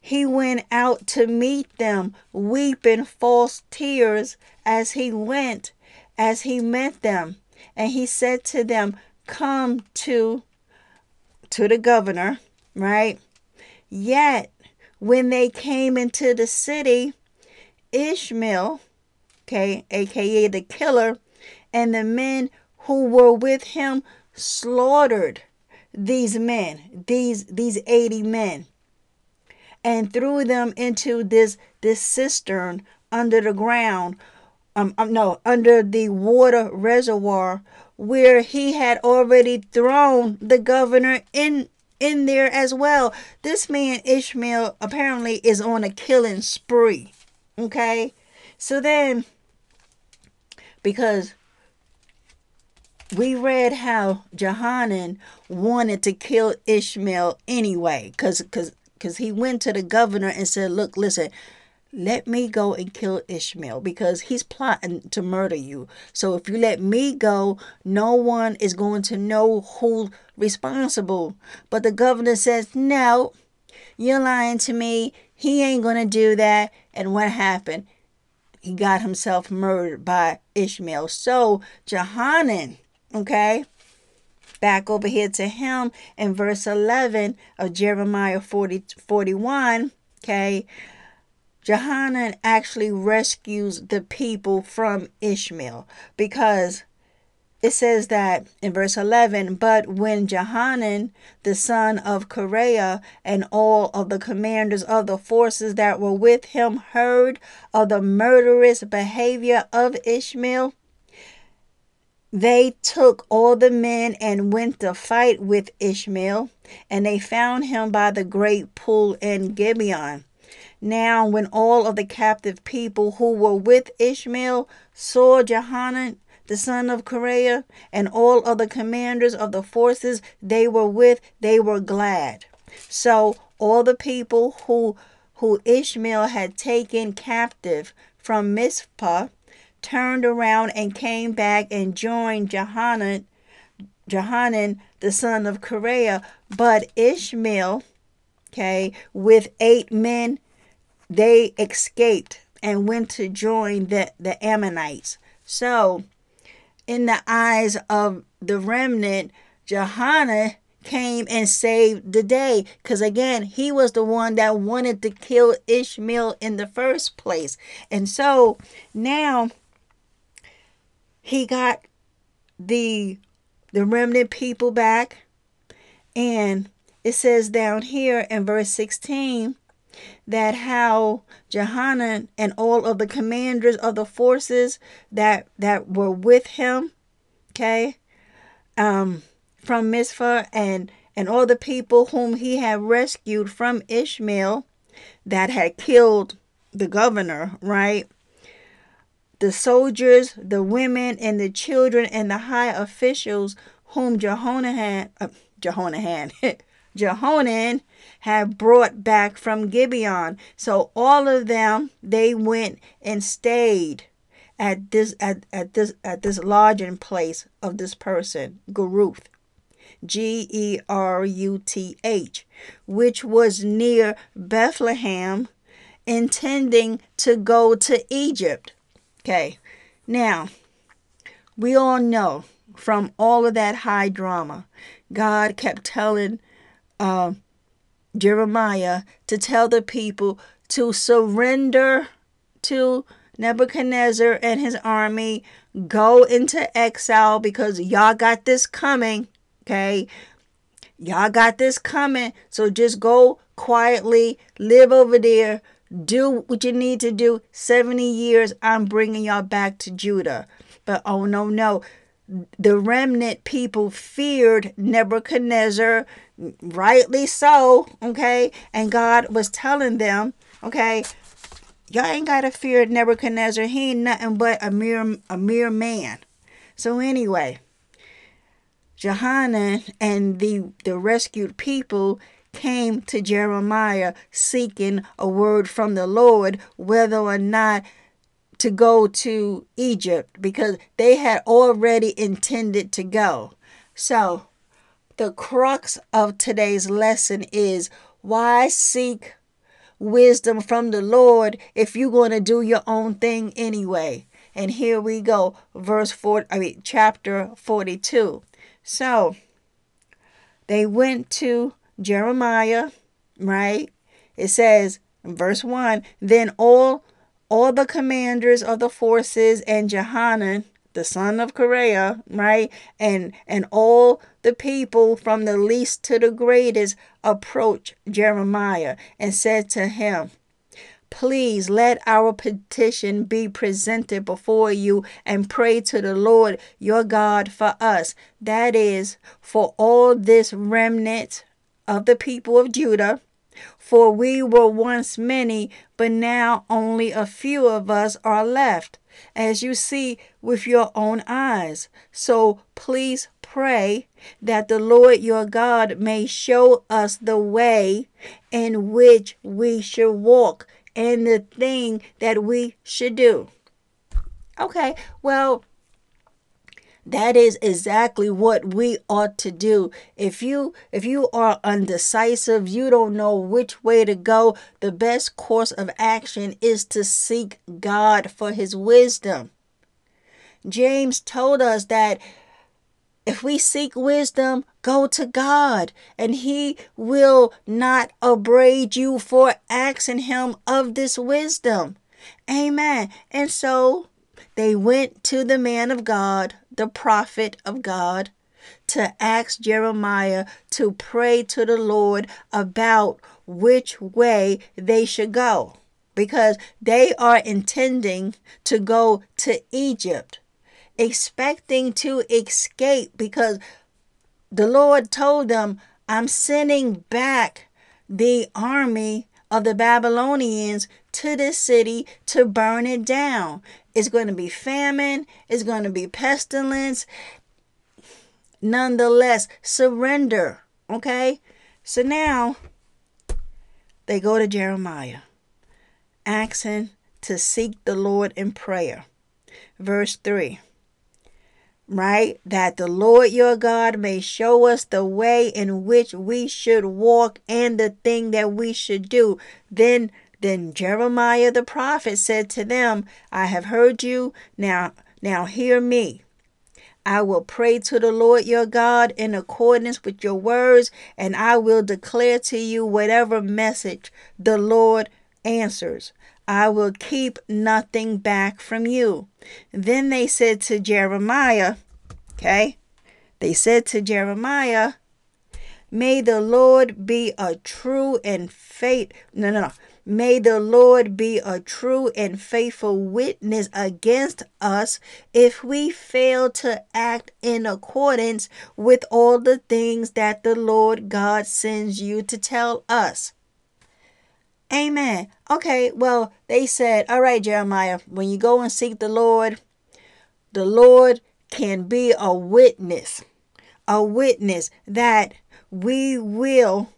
he went out to meet them, weeping false tears as he went, as he met them. And he said to them, Come to to the governor, right? Yet when they came into the city, Ishmael, okay, aka the killer, and the men who were with him slaughtered these men, these these 80 men and threw them into this this cistern under the ground um, um no under the water reservoir where he had already thrown the governor in in there as well. This man ishmael apparently is on a killing spree okay? So then because we read how Jehanan wanted to kill Ishmael anyway, because because because he went to the governor and said, Look, listen, let me go and kill Ishmael because he's plotting to murder you. So if you let me go, no one is going to know who's responsible. But the governor says, No, you're lying to me. He ain't going to do that. And what happened? He got himself murdered by Ishmael. So Jehanan, okay, back over here to him in verse 11 of Jeremiah 40, 41, okay, Johanan actually rescues the people from Ishmael because it says that in verse 11, but when jehanan the son of Kareah, and all of the commanders of the forces that were with him heard of the murderous behavior of Ishmael, they took all the men and went to fight with Ishmael, and they found him by the great pool in Gibeon. Now, when all of the captive people who were with Ishmael saw Johanan, the son of Kareah, and all of the commanders of the forces they were with, they were glad. So all the people who who Ishmael had taken captive from Mizpah turned around and came back and joined Johanan, Johanan the son of Kareah. But Ishmael, okay, with eight men, they escaped and went to join the, the Ammonites. So in the eyes of the remnant, Johanan came and saved the day. Because again, he was the one that wanted to kill Ishmael in the first place. And so now he got the the remnant people back. And it says down here in verse 16 that how Johanan and all of the commanders of the forces that that were with him, okay, um, from Mizpah and and all the people whom he had rescued from Ishmael that had killed the governor, right? The soldiers, the women, and the children, and the high officials whom Jehonahan, uh, Jehonahan, Jehonan had brought back from Gibeon. So all of them they went and stayed at this at, at this at this lodging place of this person, Geruth. G E R U T H, which was near Bethlehem, intending to go to Egypt. Okay, now we all know from all of that high drama, God kept telling uh, Jeremiah to tell the people to surrender to Nebuchadnezzar and his army, go into exile because y'all got this coming. Okay. Y'all got this coming. So just go quietly, live over there, do what you need to do. 70 years, I'm bringing y'all back to Judah. But oh no, no the remnant people feared Nebuchadnezzar, rightly so, okay? And God was telling them, okay, y'all ain't gotta fear Nebuchadnezzar. He ain't nothing but a mere a mere man. So anyway, Johanan and the the rescued people came to Jeremiah seeking a word from the Lord, whether or not to go to Egypt because they had already intended to go. So, the crux of today's lesson is why seek wisdom from the Lord if you're going to do your own thing anyway? And here we go, verse 4, I mean, chapter 42. So, they went to Jeremiah, right? It says verse 1 Then all all the commanders of the forces and Jehanan, the son of Kareah, right? And and all the people from the least to the greatest approached Jeremiah and said to him, Please let our petition be presented before you and pray to the Lord your God for us. That is, for all this remnant of the people of Judah for we were once many, but now only a few of us are left, as you see with your own eyes. So please pray that the Lord your God may show us the way in which we should walk and the thing that we should do. Okay, well, that is exactly what we ought to do. If you if you are undecisive, you don't know which way to go, the best course of action is to seek God for his wisdom. James told us that if we seek wisdom, go to God, and He will not upbraid you for asking Him of this wisdom. Amen. And so they went to the man of God, the prophet of God, to ask Jeremiah to pray to the Lord about which way they should go because they are intending to go to Egypt expecting to escape because the Lord told them, I'm sending back the army of the Babylonians to this city to burn it down. It's going to be famine, it's going to be pestilence. Nonetheless, surrender. Okay? So now they go to Jeremiah, asking to seek the Lord in prayer. Verse 3 right? That the Lord your God may show us the way in which we should walk and the thing that we should do. Then then Jeremiah the prophet said to them, I have heard you, now now hear me. I will pray to the Lord your God in accordance with your words, and I will declare to you whatever message the Lord answers. I will keep nothing back from you. Then they said to Jeremiah, okay, they said to Jeremiah, May the Lord be a true and faith. No, no, no. May the Lord be a true and faithful witness against us if we fail to act in accordance with all the things that the Lord God sends you to tell us. Amen. Okay, well, they said, All right, Jeremiah, when you go and seek the Lord, the Lord can be a witness, a witness that we will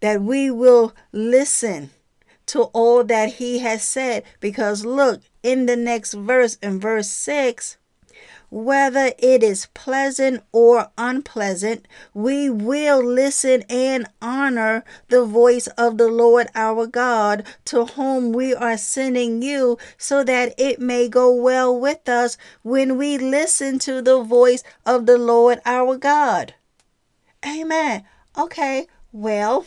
that we will listen to all that he has said because look in the next verse in verse 6 whether it is pleasant or unpleasant, we will listen and honor the voice of the Lord our God, to whom we are sending you, so that it may go well with us when we listen to the voice of the Lord our God. Amen. Okay, well,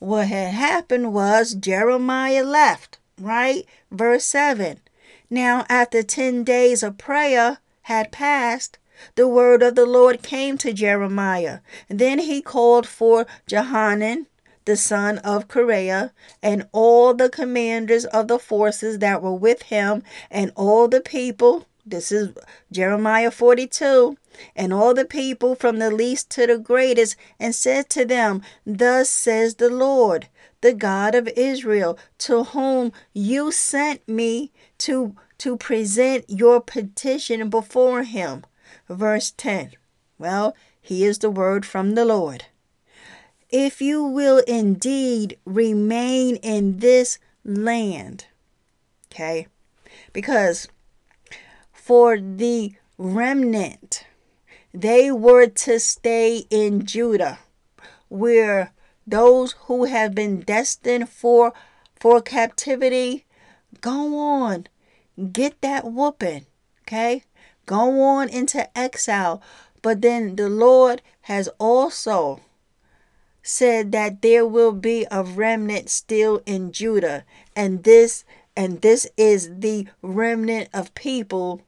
what had happened was Jeremiah left, right? Verse 7. Now, after 10 days of prayer had passed, the word of the Lord came to Jeremiah. Then he called for Jehanan, the son of Kareah, and all the commanders of the forces that were with him, and all the people. This is Jeremiah 42. And all the people from the least to the greatest, and said to them, Thus says the Lord, the God of Israel, to whom you sent me to, to present your petition before him. Verse 10. Well, here's the word from the Lord. If you will indeed remain in this land, okay, because for the remnant, they were to stay in Judah, where those who have been destined for for captivity go on get that whooping okay? Go on into exile. But then the lord has also said that there will be a remnant still in judah. And this and this is the remnant of people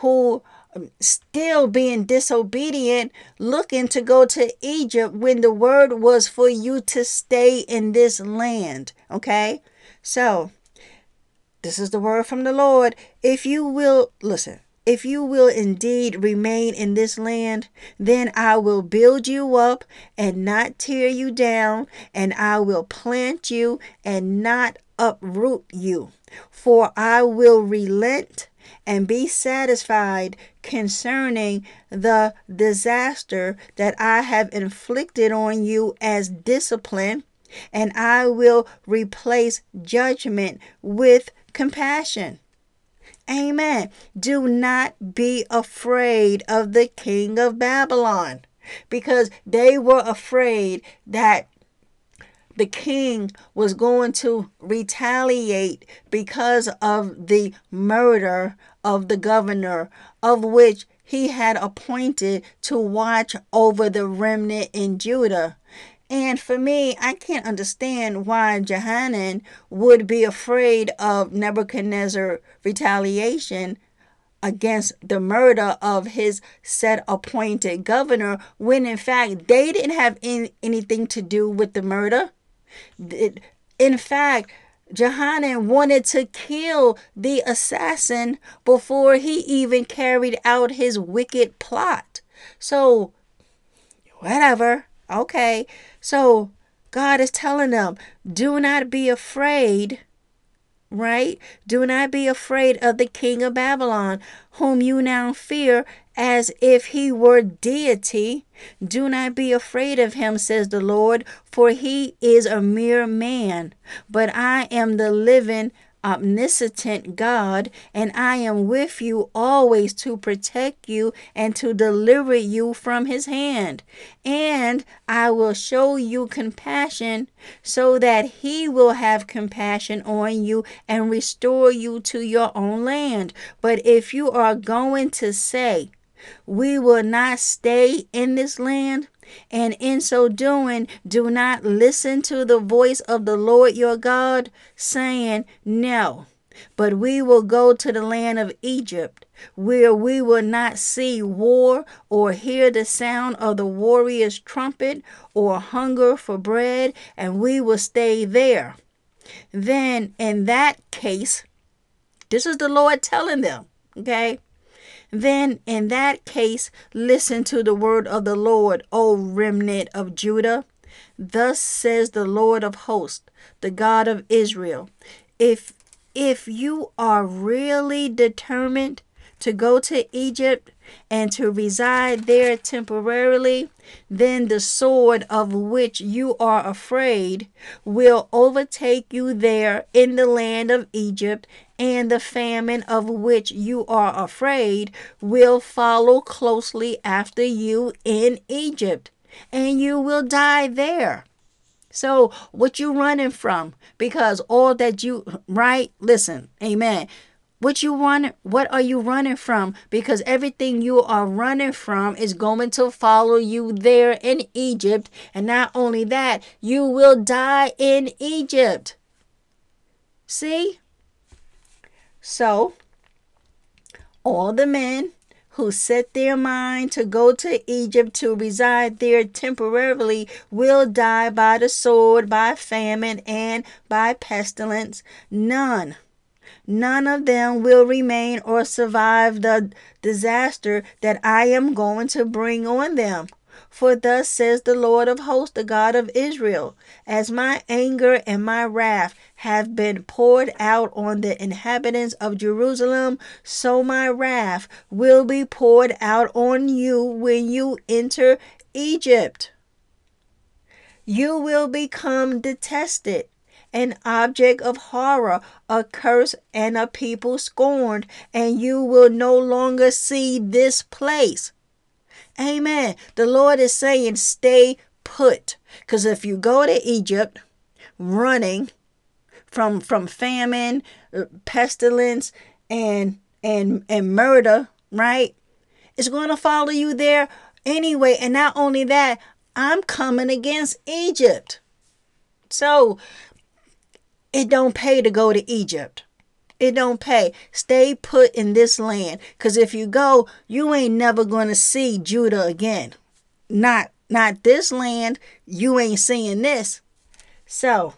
who Um, still being disobedient, looking to go to Egypt when the word was for you to stay in this land. Okay? So, this is the word from the Lord. If you will, listen, if you will indeed remain in this land, then I will build you up and not tear you down, and I will plant you and not uproot you. For I will relent and be satisfied concerning the disaster that I have inflicted on you as discipline, and I will replace judgment with compassion. Amen. Do not be afraid of the king of Babylon because they were afraid that the king was going to retaliate because of the murder of the governor, of which he had appointed to watch over the remnant in Judah. And for me, I can't understand why Jehanan would be afraid of Nebuchadnezzar retaliation against the murder of his said appointed governor when in fact they didn't have any, anything to do with the murder. In fact, Jehanan wanted to kill the assassin before he even carried out his wicked plot. So, whatever. Okay. So, God is telling them, do not be afraid right? Do not be afraid of the king of Babylon, whom you now fear as if he were deity. Do not be afraid of him, says the Lord, for he is a mere man. But I am the living omniscient God, and I am with you always to protect you and to deliver you from his hand. And I will show you compassion so that he will have compassion on you and restore you to your own land. But if you are going to say, we will not stay in this land, and in so doing, do not listen to the voice of the Lord your God, saying, No, but we will go to the land of Egypt, where we will not see war or hear the sound of the warrior's trumpet or hunger for bread, and we will stay there. Then, in that case, this is the Lord telling them, okay? Then in that case, listen to the word of the Lord, O remnant of Judah. Thus says the Lord of hosts, the God of Israel. If if you are really determined to go to Egypt and to reside there temporarily, then the sword of which you are afraid will overtake you there in the land of Egypt, and the famine of which you are afraid will follow closely after you in Egypt, and you will die there. So, what you running from? Because all that you right, listen, amen. What you run what are you running from? Because everything you are running from is going to follow you there in Egypt. And not only that, you will die in Egypt. See? So, all the men who set their mind to go to Egypt to reside there temporarily will die by the sword, by famine, and by pestilence. None. None of them will remain or survive the disaster that I am going to bring on them. For thus says the Lord of hosts, the God of Israel As my anger and my wrath have been poured out on the inhabitants of Jerusalem, so my wrath will be poured out on you when you enter Egypt. You will become detested an object of horror, a curse, and a people scorned, and you will no longer see this place. Amen. The Lord is saying, stay put. Because if you go to Egypt running from from famine, uh, pestilence, and and and murder, right? It's going to follow you there anyway. And not only that, I'm coming against Egypt. So it don't pay to go to Egypt. It don't pay. Stay put in this land. Cause if you go, you ain't never gonna see Judah again. Not not this land. You ain't seeing this. So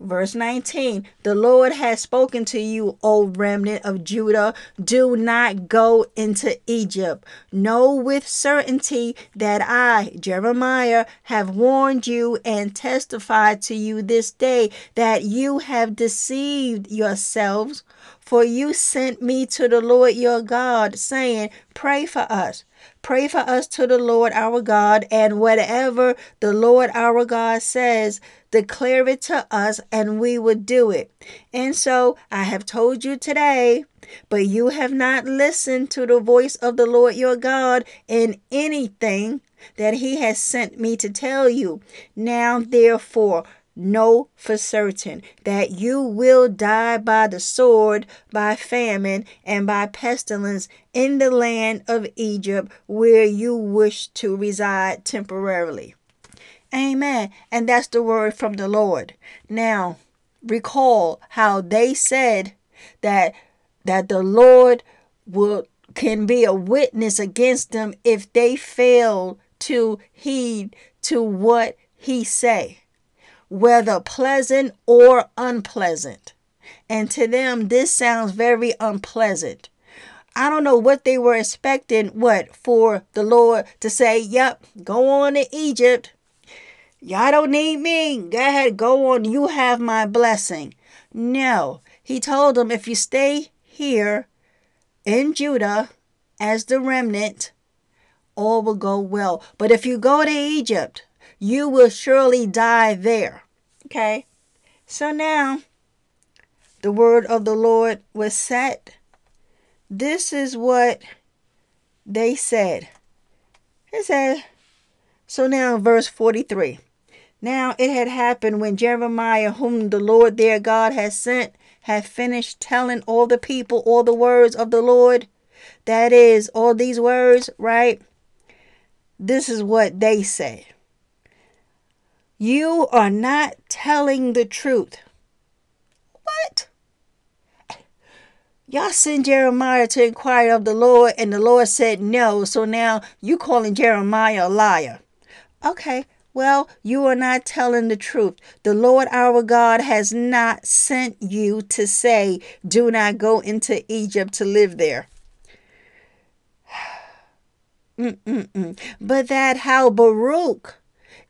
Verse 19 The Lord has spoken to you, O remnant of Judah. Do not go into Egypt. Know with certainty that I, Jeremiah, have warned you and testified to you this day that you have deceived yourselves. For you sent me to the Lord your God, saying, Pray for us. Pray for us to the Lord our God, and whatever the Lord our God says, declare it to us, and we would do it. And so I have told you today, but you have not listened to the voice of the Lord your God in anything that he has sent me to tell you. Now, therefore, know for certain that you will die by the sword, by famine, and by pestilence in the land of Egypt where you wish to reside temporarily. Amen. And that's the word from the Lord. Now, recall how they said that that the Lord will can be a witness against them if they fail to heed to what he say whether pleasant or unpleasant. And to them this sounds very unpleasant. I don't know what they were expecting what for the lord to say yep go on to egypt. Y'all don't need me. Go ahead go on. You have my blessing. No. He told them if you stay here in Judah as the remnant, all will go well. But if you go to Egypt, you will surely die there. Okay? So now the word of the Lord was set. This is what they said. It said, so now verse 43. Now it had happened when Jeremiah, whom the Lord their God had sent, had finished telling all the people all the words of the Lord, that is, all these words, right? This is what they say You are not telling the truth. What? Y'all sent Jeremiah to inquire of the Lord, and the Lord said no. So now you calling Jeremiah a liar. Okay, well, you are not telling the truth. The Lord our God has not sent you to say, Do not go into Egypt to live there. Mm-mm-mm. But that how Baruch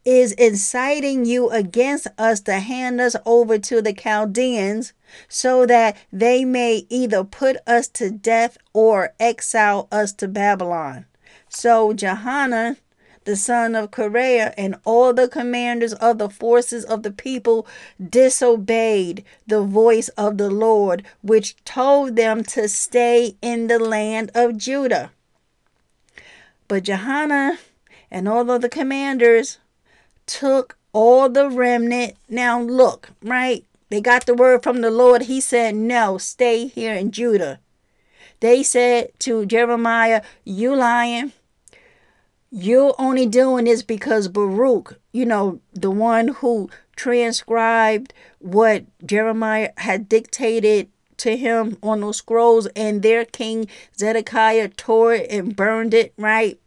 is inciting you against us to hand us over to the Chaldeans so that they may either put us to death or exile us to Babylon. So Johanan the son of Kareah, and all the commanders of the forces of the people disobeyed the voice of the Lord, which told them to stay in the land of Judah. But Johanan and all of the commanders took all the remnant. Now, look, right? They got the word from the Lord. He said, No, stay here in Judah. They said to Jeremiah, You lying you're only doing this because Baruch, you know, the one who transcribed what Jeremiah had dictated to him on those scrolls, and their king Zedekiah tore it and burned it, right?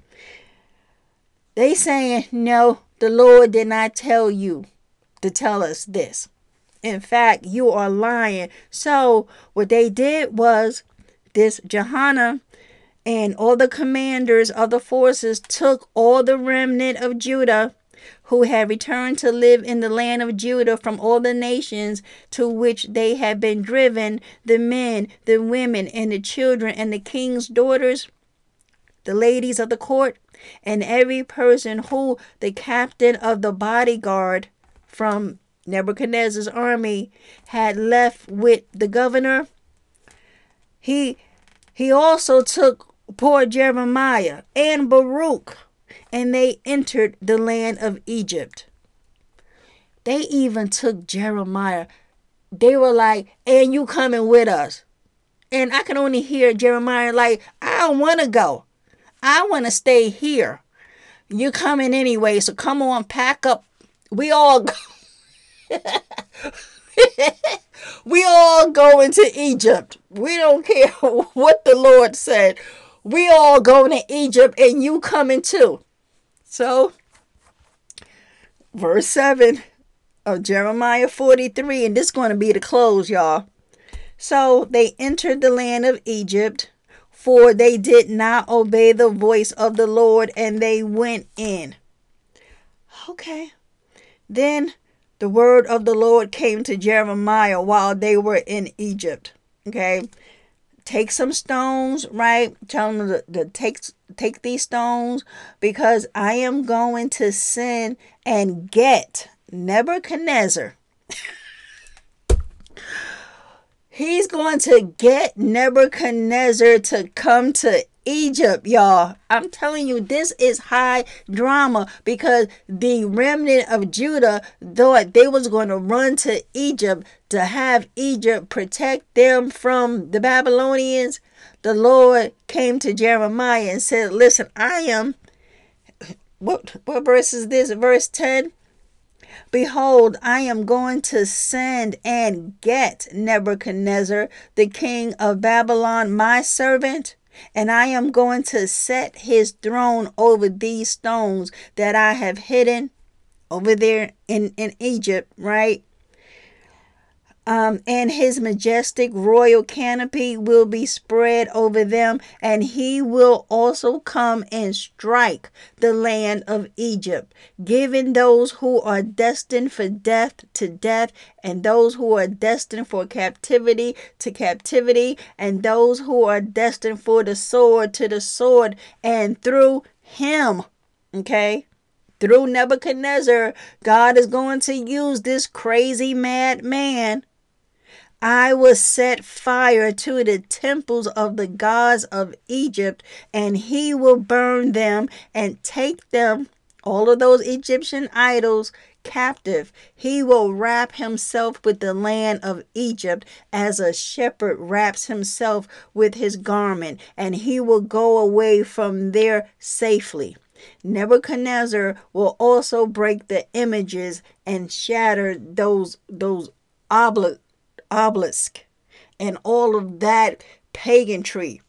They saying, no, the Lord did not tell you to tell us this. In fact, you are lying. So what they did was this Johanan and all the commanders of the forces took all the remnant of Judah who had returned to live in the land of Judah from all the nations to which they had been driven the men, the women, and the children, and the king's daughters, the ladies of the court, and every person who the captain of the bodyguard from Nebuchadnezzar's army had left with the governor. He he also took poor Jeremiah and Baruch, and they entered the land of Egypt. They even took Jeremiah. They were like, and you coming with us. And I can only hear Jeremiah like, I don't want to go. I want to stay here. You're coming anyway, so come on, pack up. We all go. we all go into Egypt. We don't care what the Lord said we all going to Egypt and you coming too. So, verse 7 of Jeremiah 43, and this is going to be the close, y'all. So they entered the land of Egypt, for they did not obey the voice of the Lord, and they went in. Okay. Then the word of the Lord came to Jeremiah while they were in Egypt. Okay take some stones, right? Tell them to, to take take these stones because I am going to send and get Nebuchadnezzar. He's going to get Nebuchadnezzar to come to Egypt, y'all. I'm telling you, this is high drama because the remnant of Judah thought they was going to run to Egypt to have Egypt protect them from the Babylonians. The Lord came to Jeremiah and said, Listen, I am. What, what verse is this? Verse 10 Behold, I am going to send and get Nebuchadnezzar, the king of Babylon, my servant, and I am going to set his throne over these stones that I have hidden over there in, in Egypt, right? Um, and his majestic royal canopy will be spread over them, and he will also come and strike the land of Egypt, giving those who are destined for death to death, and those who are destined for captivity to captivity, and those who are destined for the sword to the sword, and through him, okay? Through Nebuchadnezzar, God is going to use this crazy mad man I will set fire to the temples of the gods of Egypt, and he will burn them and take them, all of those Egyptian idols, captive. He will wrap himself with the land of Egypt as a shepherd wraps himself with his garment, and he will go away from there safely. Nebuchadnezzar will also break the images and shatter those those obli- obelisk and all of that paganry.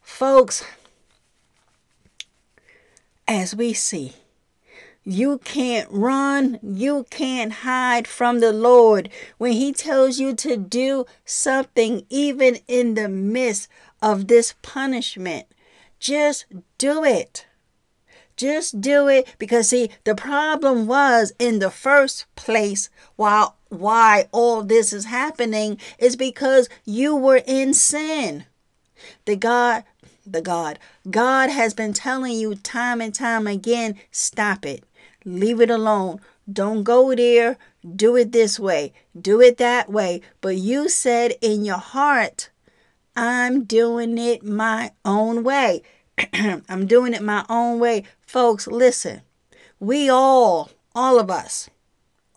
Folks, as we see, you can't run, you can't hide from the Lord when He tells you to do something, even in the midst of this punishment. Just do it. Just do it because see the problem was in the first place while why all this is happening is because you were in sin. The God the God God has been telling you time and time again stop it. Leave it alone. Don't go there. Do it this way. Do it that way. But you said in your heart, I'm doing it my own way. I'm doing it my own way. Folks, listen. We all, all of us,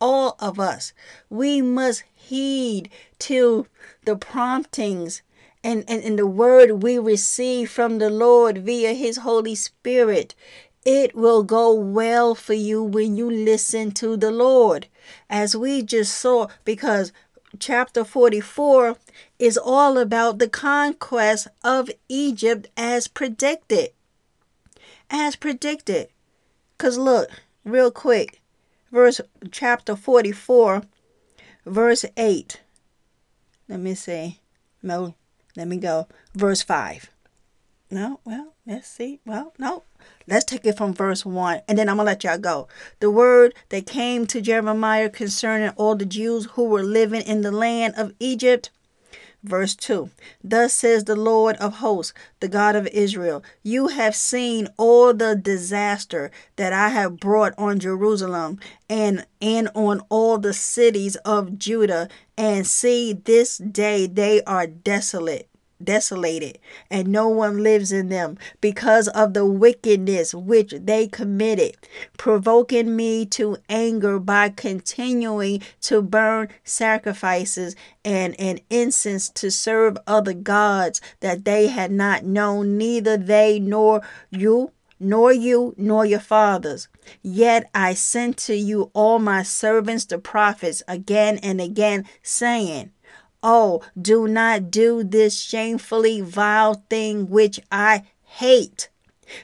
all of us, we must heed to the promptings and, and, and the word we receive from the Lord via His Holy Spirit. It will go well for you when you listen to the Lord. As we just saw, because chapter 44 is all about the conquest of Egypt as predicted. As predicted. Because look, real quick, verse chapter 44, verse 8. Let me see. No, let me go. Verse 5. No, well, let's see. Well, no. Let's take it from verse 1 and then I'm going to let y'all go. The word that came to Jeremiah concerning all the Jews who were living in the land of Egypt. Verse 2 Thus says the Lord of hosts, the God of Israel, You have seen all the disaster that I have brought on Jerusalem and, and on all the cities of Judah, and see, this day they are desolate desolated, and no one lives in them because of the wickedness which they committed, provoking me to anger by continuing to burn sacrifices and, and incense to serve other gods that they had not known, neither they nor you nor you nor your fathers. Yet I sent to you all my servants the prophets again and again, saying, Oh, do not do this shamefully vile thing which I hate.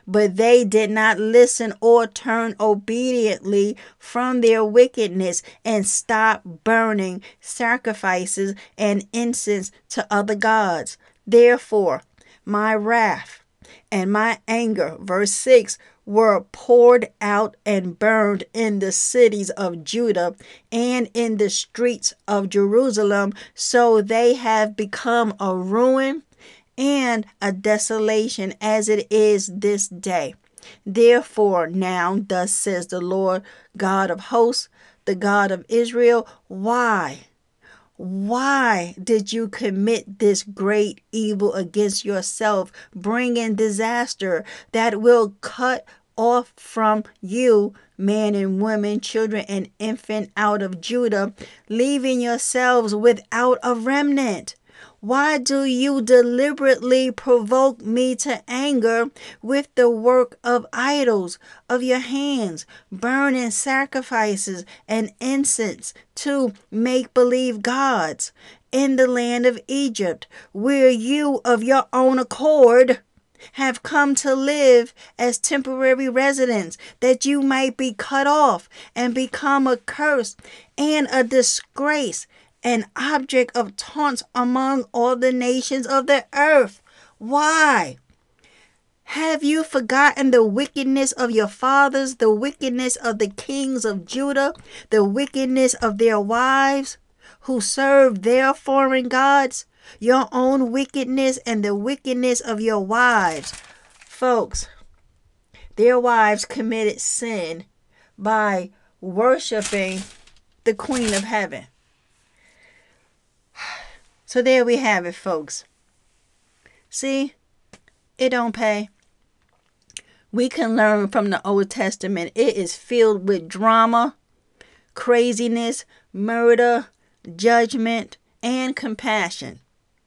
But they did not listen or turn obediently from their wickedness and stop burning sacrifices and incense to other gods. Therefore, my wrath and my anger, verse 6, were poured out and burned in the cities of Judah and in the streets of Jerusalem, so they have become a ruin and a desolation as it is this day. Therefore, now, thus says the Lord God of hosts, the God of Israel, why? Why did you commit this great evil against yourself, bringing disaster that will cut off from you men and women, children and infant out of Judah, leaving yourselves without a remnant? Why do you deliberately provoke me to anger with the work of idols of your hands, burning sacrifices and incense to make believe gods in the land of Egypt, where you of your own accord have come to live as temporary residents, that you might be cut off and become a curse and a disgrace an object of taunts among all the nations of the earth. Why? Have you forgotten the wickedness of your fathers, the wickedness of the kings of Judah, the wickedness of their wives who served their foreign gods, your own wickedness and the wickedness of your wives? Folks, their wives committed sin by worshiping the Queen of Heaven. So there we have it, folks. See, it don't pay. We can learn from the Old Testament. It is filled with drama, craziness, murder, judgment, and compassion.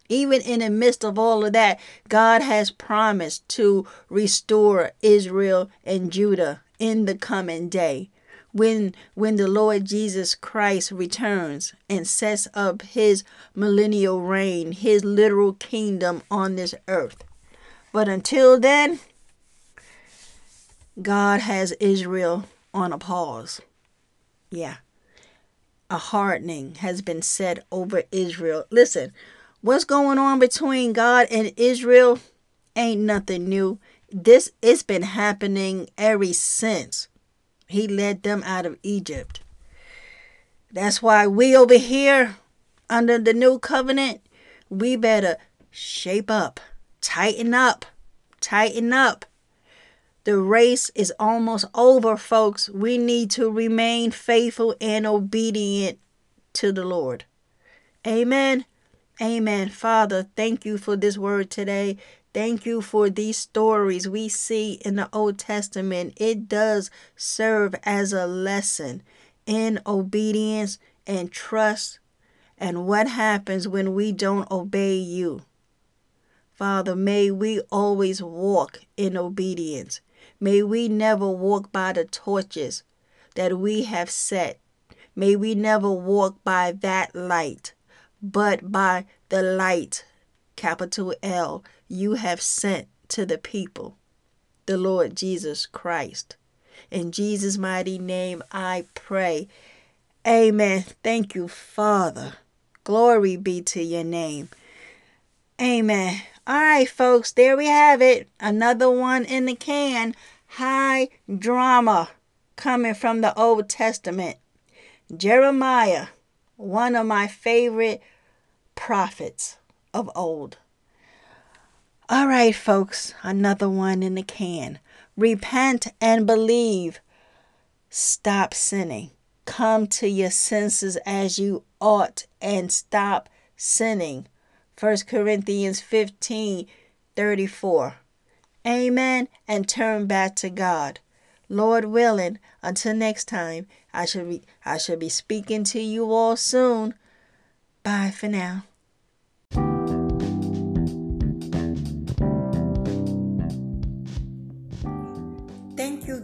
Even in the midst of all of that, God has promised to restore Israel and Judah in the coming day when when the Lord Jesus Christ returns and sets up his millennial reign, his literal kingdom on this earth. But until then, God has Israel on a pause. Yeah. A hardening has been set over Israel. Listen, what's going on between God and Israel ain't nothing new. This it's been happening ever since he led them out of Egypt. That's why we over here under the new covenant, we better shape up, tighten up, tighten up. The race is almost over, folks. We need to remain faithful and obedient to the Lord. Amen. Amen. Father, thank you for this word today. Thank you for these stories we see in the Old Testament. It does serve as a lesson in obedience and trust and what happens when we don't obey you. Father, may we always walk in obedience. May we never walk by the torches that we have set. May we never walk by that light, but by the light, capital L, you have sent to the people, the Lord Jesus Christ. In Jesus' mighty name, I pray. Amen. Thank you, Father. Glory be to your name. Amen. All right, folks, there we have it. Another one in the can. High drama coming from the Old Testament. Jeremiah, one of my favorite prophets of old. All right, folks, another one in the can. Repent and believe. Stop sinning. Come to your senses as you ought and stop sinning. 1 Corinthians 15 34. Amen. And turn back to God. Lord willing, until next time, I shall be I shall be speaking to you all soon. Bye for now.